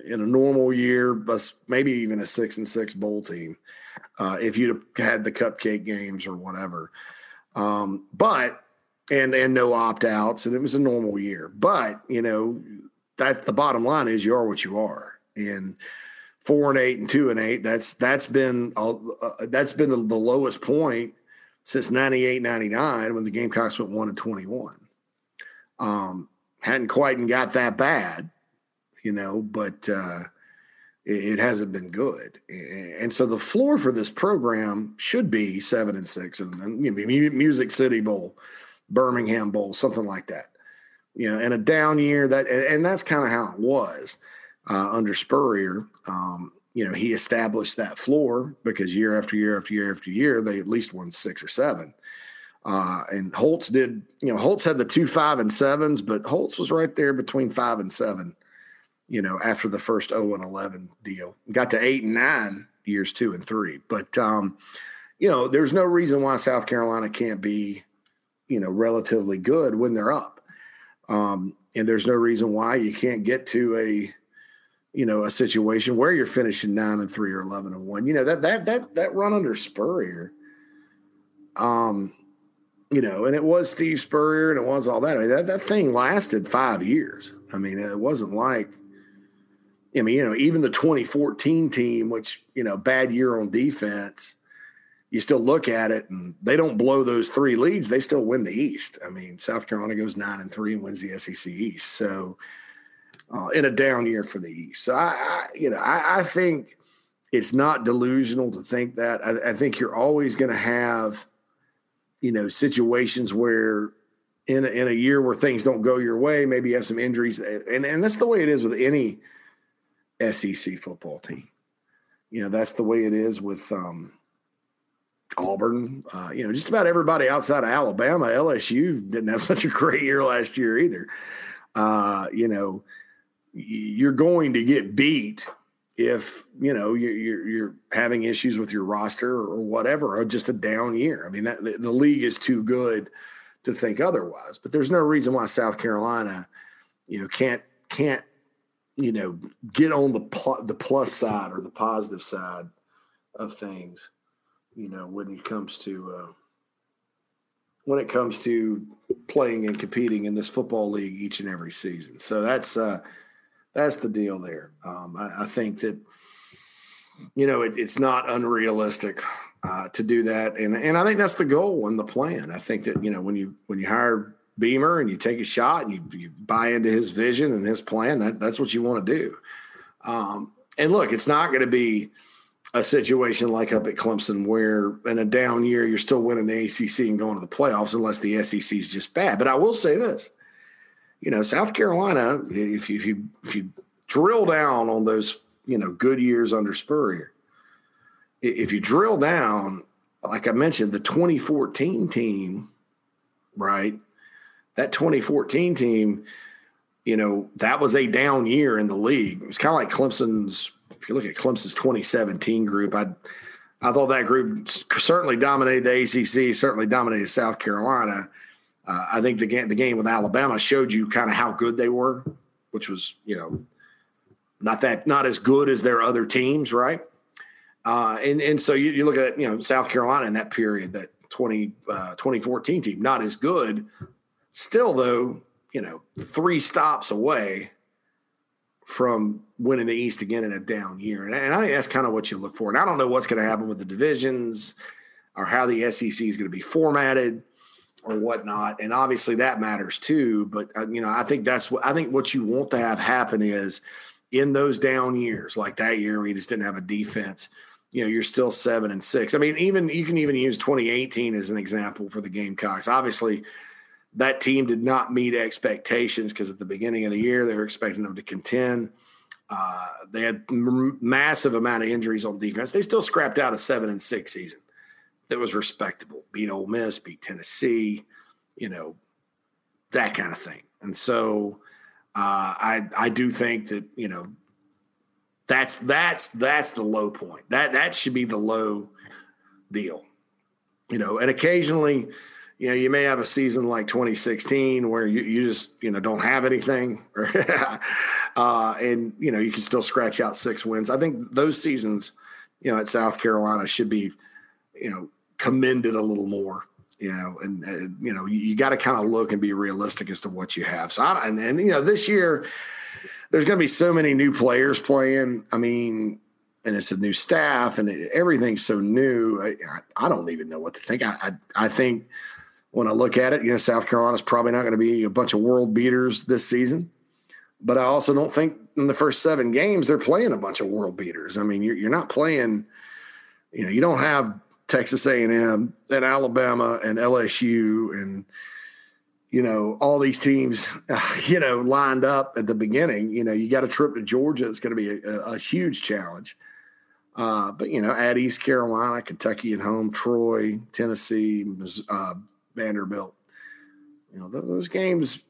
in a normal year, but maybe even a six and six bowl team uh, if you'd had the cupcake games or whatever. Um, but and and no opt outs, and it was a normal year. But you know, that's the bottom line is you are what you are, and four and eight and two and eight. That's that's been uh, that's been the lowest point since 98, 99 when the Gamecocks went one and twenty one. Um, hadn't quite got that bad, you know, but uh, it, it, hasn't been good. And so the floor for this program should be seven and six, and, and you know, Music City Bowl, Birmingham Bowl, something like that. You know, and a down year that, and that's kind of how it was uh, under Spurrier. Um, you know, he established that floor because year after year after year after year, they at least won six or seven. Uh, and Holtz did, you know, Holtz had the two five and sevens, but Holtz was right there between five and seven, you know, after the first 0 and 11 deal. Got to eight and nine years two and three. But, um, you know, there's no reason why South Carolina can't be, you know, relatively good when they're up. Um, and there's no reason why you can't get to a, you know, a situation where you're finishing nine and three or 11 and one. You know, that, that, that, that run under Spurrier, um, you know, and it was Steve Spurrier and it was all that. I mean, that, that thing lasted five years. I mean, it wasn't like, I mean, you know, even the 2014 team, which, you know, bad year on defense, you still look at it and they don't blow those three leads. They still win the East. I mean, South Carolina goes nine and three and wins the SEC East. So, uh, in a down year for the East. So, I, I you know, I, I, think it's not delusional to think that. I, I think you're always going to have you know, situations where in a, in a year where things don't go your way, maybe you have some injuries, and and that's the way it is with any SEC football team. You know, that's the way it is with um, Auburn. Uh, you know, just about everybody outside of Alabama, LSU didn't have such a great year last year either. Uh, you know, you're going to get beat if you know you're, you're having issues with your roster or whatever, or just a down year. I mean, that, the, league is too good to think otherwise. But there's no reason why South Carolina, you know, can't can't you know get on the pl- the plus side or the positive side of things. You know, when it comes to uh, when it comes to playing and competing in this football league each and every season. So that's uh, that's the deal there. Um, I, I, think that you know it, it's not unrealistic uh, to do that, and and I think that's the goal and the plan. I think that you know when you when you hire Beamer and you take a shot and you, you buy into his vision and his plan, that that's what you want to do. Um, and look, it's not going to be a situation like up at Clemson where in a down year you're still winning the ACC and going to the playoffs unless the SEC is just bad. But I will say this you know, South Carolina, if you, if you if you drill down on those, you know, good years under Spurrier, if you drill down, like I mentioned, the 2014 team, right? That 2014 team, you know, that was a down year in the league. It was kind of like Clemson's if you look at Clemson's 2017 group, I I thought that group certainly dominated the ACC, certainly dominated South Carolina. Uh, I think the game the game with Alabama showed you kind of how good they were, which was you know not that not as good as their other teams, right? Uh, and and so you, you look at you know South Carolina in that period, that 20, uh, 2014 team, not as good. Still though, you know, three stops away from winning the East again in a down year. And, and I think that's kind of what you look for. And I don't know what's going to happen with the divisions or how the SEC is going to be formatted or whatnot. And obviously that matters too. But, uh, you know, I think that's what I think what you want to have happen is in those down years, like that year, we just didn't have a defense. You know, you're still seven and six. I mean, even you can even use 2018 as an example for the Gamecocks. Obviously, that team did not meet expectations because at the beginning of the year they were expecting them to contend. Uh, they had m- massive amount of injuries on defense. They still scrapped out a seven and six season that was respectable. Beat Ole Miss, beat Tennessee, you know, that kind of thing. And so uh, I I do think that you know that's that's that's the low point. That that should be the low deal. You know, and occasionally you know, you may have a season like 2016 where you, you just, you know, don't have anything, uh, and, you know, you can still scratch out six wins. I think those seasons, you know, at South Carolina should be, you know, commended a little more, you know, and, uh, you know, you, you got to kind of look and be realistic as to what you have. So, I, and, and, you know, this year, there's going to be so many new players playing. I mean, and it's a new staff and everything's so new. I, I, don't even know what to think. I, I, I think when I look at it, you know, South Carolina's probably not going to be a bunch of world beaters this season. But I also don't think in the first seven games they're playing a bunch of world beaters. I mean, you're, you're not playing, you know, you don't have Texas A&M and Alabama and LSU and you know all these teams, you know, lined up at the beginning. You know, you got a trip to Georgia. It's going to be a, a huge challenge. Uh, but you know, at East Carolina, Kentucky at home, Troy, Tennessee, uh, Vanderbilt. You know, those games,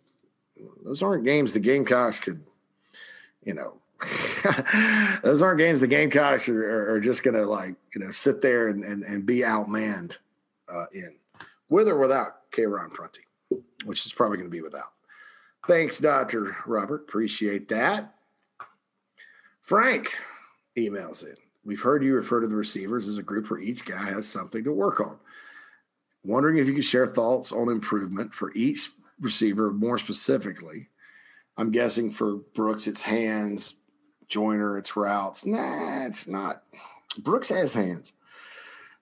those aren't games the Gamecocks could, you know, those aren't games the Gamecocks are, are just going to like, you know, sit there and, and, and be outmanned uh, in, with or without Karon Prunty, which is probably going to be without. Thanks, Dr. Robert. Appreciate that. Frank emails in. We've heard you refer to the receivers as a group where each guy has something to work on. Wondering if you could share thoughts on improvement for each receiver more specifically. I'm guessing for Brooks, it's hands, Joyner, it's routes. Nah, it's not. Brooks has hands.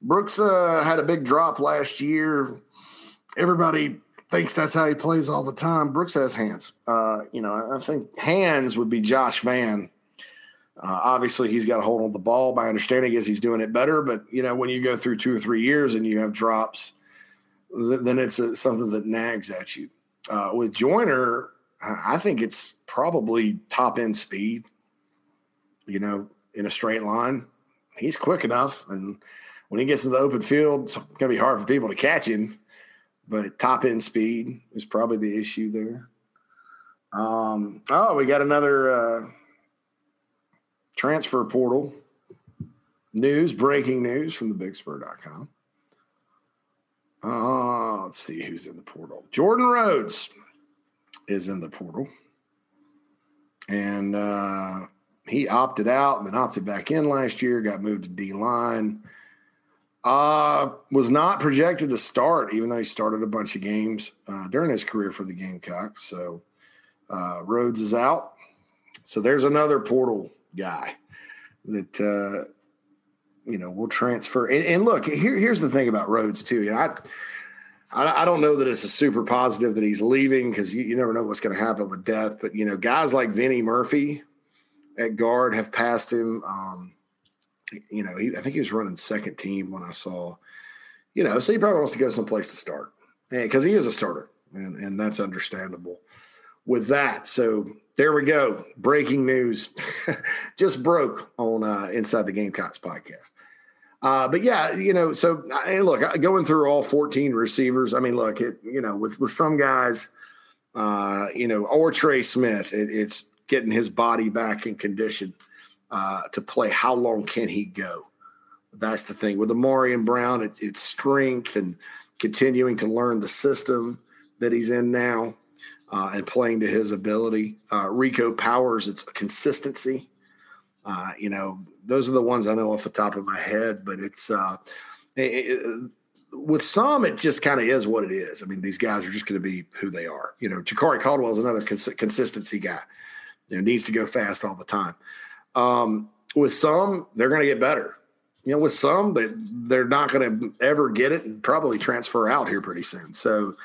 Brooks uh, had a big drop last year. Everybody thinks that's how he plays all the time. Brooks has hands. Uh, you know, I think hands would be Josh Vann. Uh, obviously, he's got a hold on the ball. My understanding is he's doing it better. But you know, when you go through two or three years and you have drops, then it's a, something that nags at you. Uh, with Joyner, I think it's probably top end speed. You know, in a straight line, he's quick enough, and when he gets in the open field, it's going to be hard for people to catch him. But top end speed is probably the issue there. Um, oh, we got another uh, transfer portal news, breaking news from the bigspur.com. Uh, let's see who's in the portal. Jordan Rhodes is in the portal. And uh, he opted out and then opted back in last year, got moved to D line. Uh, was not projected to start, even though he started a bunch of games uh, during his career for the Gamecocks. So uh, Rhodes is out. So there's another portal guy that uh, you know, we'll transfer. And, and look, here, here's the thing about Rhodes too. You know, I, I, I don't know that it's a super positive that he's leaving because you, you never know what's going to happen with death. But you know, guys like Vinny Murphy at guard have passed him. Um, you know, he, I think he was running second team when I saw. You know, so he probably wants to go someplace to start because he is a starter, and and that's understandable. With that, so there we go. Breaking news just broke on uh, Inside the Gamecocks podcast. Uh, but yeah, you know, so look, going through all 14 receivers, I mean, look, it, you know, with, with some guys, uh, you know, Ortre Smith, it, it's getting his body back in condition. uh, to play. How long can he go? That's the thing with Amari and Brown. It, it's strength and continuing to learn the system that he's in now uh, and playing to his ability. Uh, Rico Powers, it's consistency. Uh, you know, those are the ones I know off the top of my head, but it's uh, it, it, with some, it just kind of is what it is. I mean, these guys are just going to be who they are. You know, Jakari Caldwell is another cons- consistency guy. You know, needs to go fast all the time. Um, with some, they're going to get better. You know, with some, they they're not going to ever get it and probably transfer out here pretty soon. So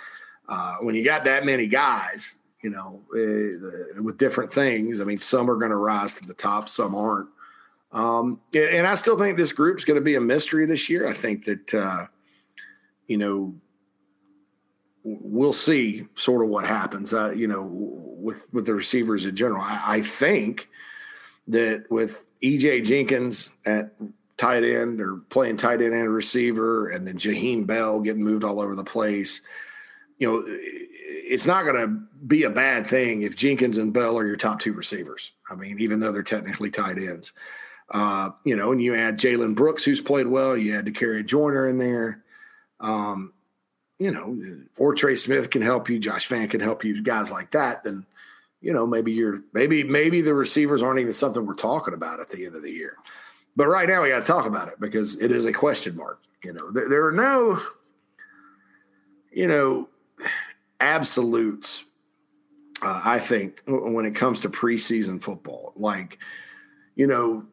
uh, when you got that many guys, you know, uh, with different things, I mean, some are going to rise to the top, some aren't. Um, and, I still think this group's going to be a mystery this year. I think that, uh, you know, we'll see sort of what happens, uh, you know, with, with the receivers in general. I, I think that with EJ Jenkins at tight end or playing tight end and receiver, and then Jaheim Bell getting moved all over the place – you know, it's not going to be a bad thing if Jenkins and Bell are your top two receivers. I mean, even though they're technically tight ends, uh, you know, and you add Jalen Brooks, who's played well, you add Dakereon Joyner in there. Um, you know, Ortre Smith can help you, Josh Vann can help you, guys like that. Then, you know, maybe you're maybe maybe the receivers aren't even something we're talking about at the end of the year. But right now we got to talk about it because it is a question mark. You know, there, there are no, you know, absolutes, uh, I think, when it comes to preseason football. Like, you know,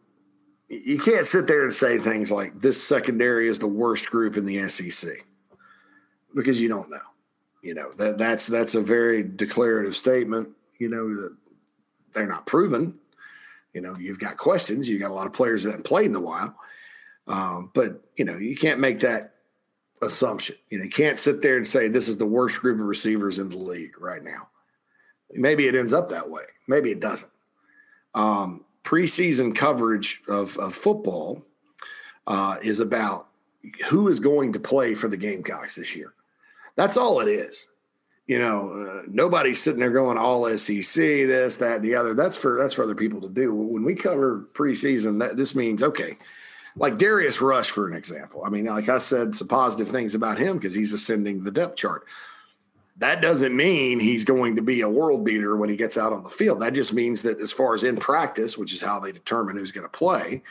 you can't sit there and say things like this secondary is the worst group in the SEC because you don't know. You know that that's that's a very declarative statement. You know that they're not proven. You know you've got questions. You've got a lot of players that haven't played in a while, um, but you know you can't make that assumption. You know, you can't sit there and say this is the worst group of receivers in the league right now. Maybe it ends up that way. Maybe it doesn't. Um, preseason coverage of, of football uh, is about who is going to play for the Gamecocks this year. That's all it is. You know, uh, nobody's sitting there going all SEC, this, that, the other. That's for that's for other people to do. When we cover preseason, that this means okay like Darius Rush, for an example. I mean, like I said, some positive things about him because he's ascending the depth chart. That doesn't mean he's going to be a world beater when he gets out on the field. That just means that as far as in practice, which is how they determine who's going to play,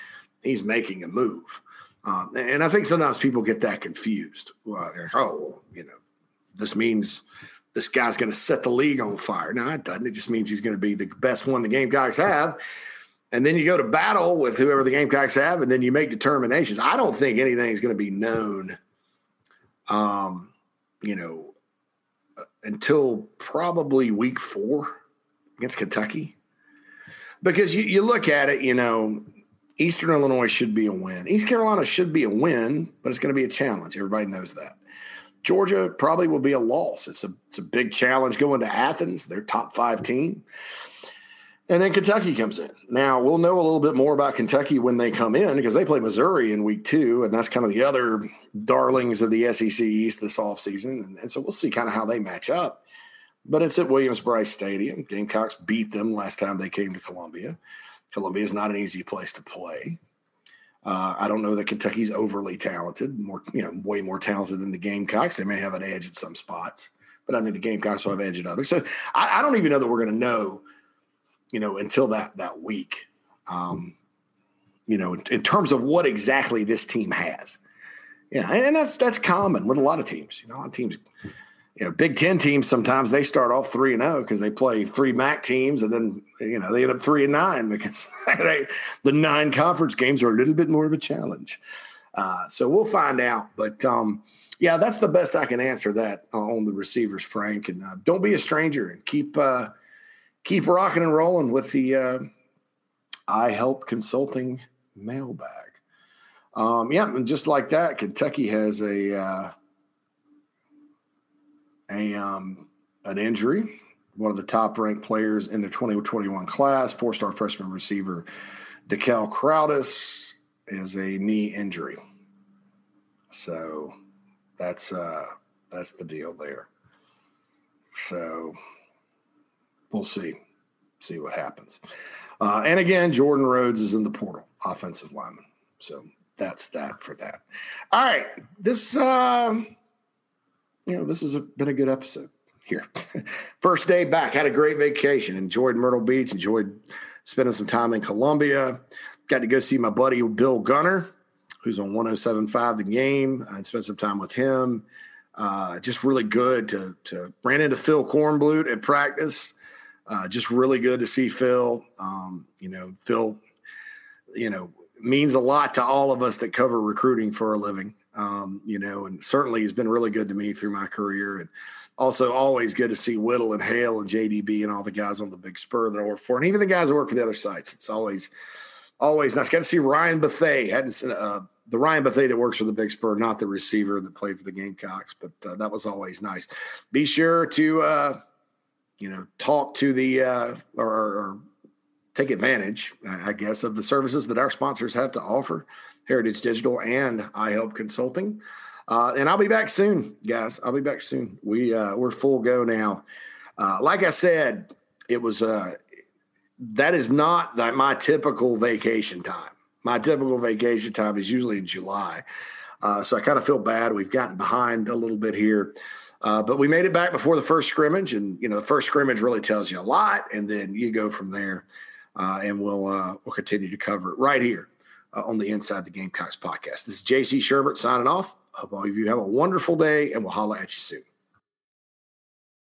he's making a move. Um, and I think sometimes people get that confused. Well, oh, you know, this means this guy's going to set the league on fire. No, it doesn't. It just means he's going to be the best one the Gamecocks have and then you go to battle with whoever the Gamecocks have, and then you make determinations. I don't think anything is going to be known, um, you know, until probably week four against Kentucky. Because you, you look at it, you know, Eastern Illinois should be a win. East Carolina should be a win, but it's going to be a challenge. Everybody knows that. Georgia probably will be a loss. It's a it's a big challenge going to Athens, their top five team. And then Kentucky comes in. Now we'll know a little bit more about Kentucky when they come in because they play Missouri in week two, and that's kind of the other darlings of the SEC East this offseason. And, and so we'll see kind of how they match up. But it's at Williams-Brice Stadium. Gamecocks beat them last time they came to Columbia. Columbia is not an easy place to play. Uh, I don't know that Kentucky's overly talented, more you know, way more talented than the Gamecocks. They may have an edge at some spots, but I think the Gamecocks will have edge at others. So I, I don't even know that we're going to know you know, until that that week. Um, you know, in, in, terms of what exactly this team has. Yeah, and that's that's common with a lot of teams. You know, a lot of teams, you know, Big Ten teams sometimes they start off three and zero oh because they play three MAC teams, and then you know they end up three and nine because they, the nine conference games are a little bit more of a challenge. Uh, so we'll find out, but. Um, yeah, that's the best I can answer that on the receivers, Frank. And uh, don't be a stranger and keep uh, keep rocking and rolling with the uh, iHelp Consulting mailbag. Um, yeah, and just like that, Kentucky has a uh, a um, an injury. One of the top ranked players in the 2021 class, four star freshman receiver Dekel Crowdus, is a knee injury. So that's uh, that's the deal there. So we'll see see what happens. Uh, and again, Jordan Rhodes is in the portal, offensive lineman. So that's that for that. All right, this uh, you know this has been a good episode here. First day back, had a great vacation. Enjoyed Myrtle Beach. Enjoyed spending some time in Columbia. Got to go see my buddy Bill Gunner, who's on 107.5 The Game, and spent some time with him. Uh, just really good to to ran into Phil Kornblut at practice. Uh, just really good to see Phil. Um, you know, Phil, you know, means a lot to all of us that cover recruiting for a living. Um, you know, and certainly he's been really good to me through my career. And also always good to see Whittle and Hale and JDB and all the guys on the big spur that I work for, and even the guys that work for the other sites. It's always, always nice. Got to see Ryan Bethay. Hadn't seen uh, the Ryan Bethay that works for the Big Spur, not the receiver that played for the Gamecocks, but uh, that was always nice. Be sure to, uh, you know, talk to the uh, or, or, take advantage, I guess, of the services that our sponsors have to offer, Heritage Digital and iHelp Consulting. Uh, and I'll be back soon, guys. I'll be back soon. We uh, we're full go now. Uh, like I said, it was uh, that is not my typical vacation time. My typical vacation time is usually in July, uh, so I kind of feel bad. We've gotten behind a little bit here, uh, but we made it back before the first scrimmage, and you know the first scrimmage really tells you a lot, and then you go from there, uh, and we'll uh, we'll continue to cover it right here uh, on the Inside the Gamecocks podcast. This is JC Shurburtt signing off. Hope all of you have a wonderful day, and we'll holla at you soon.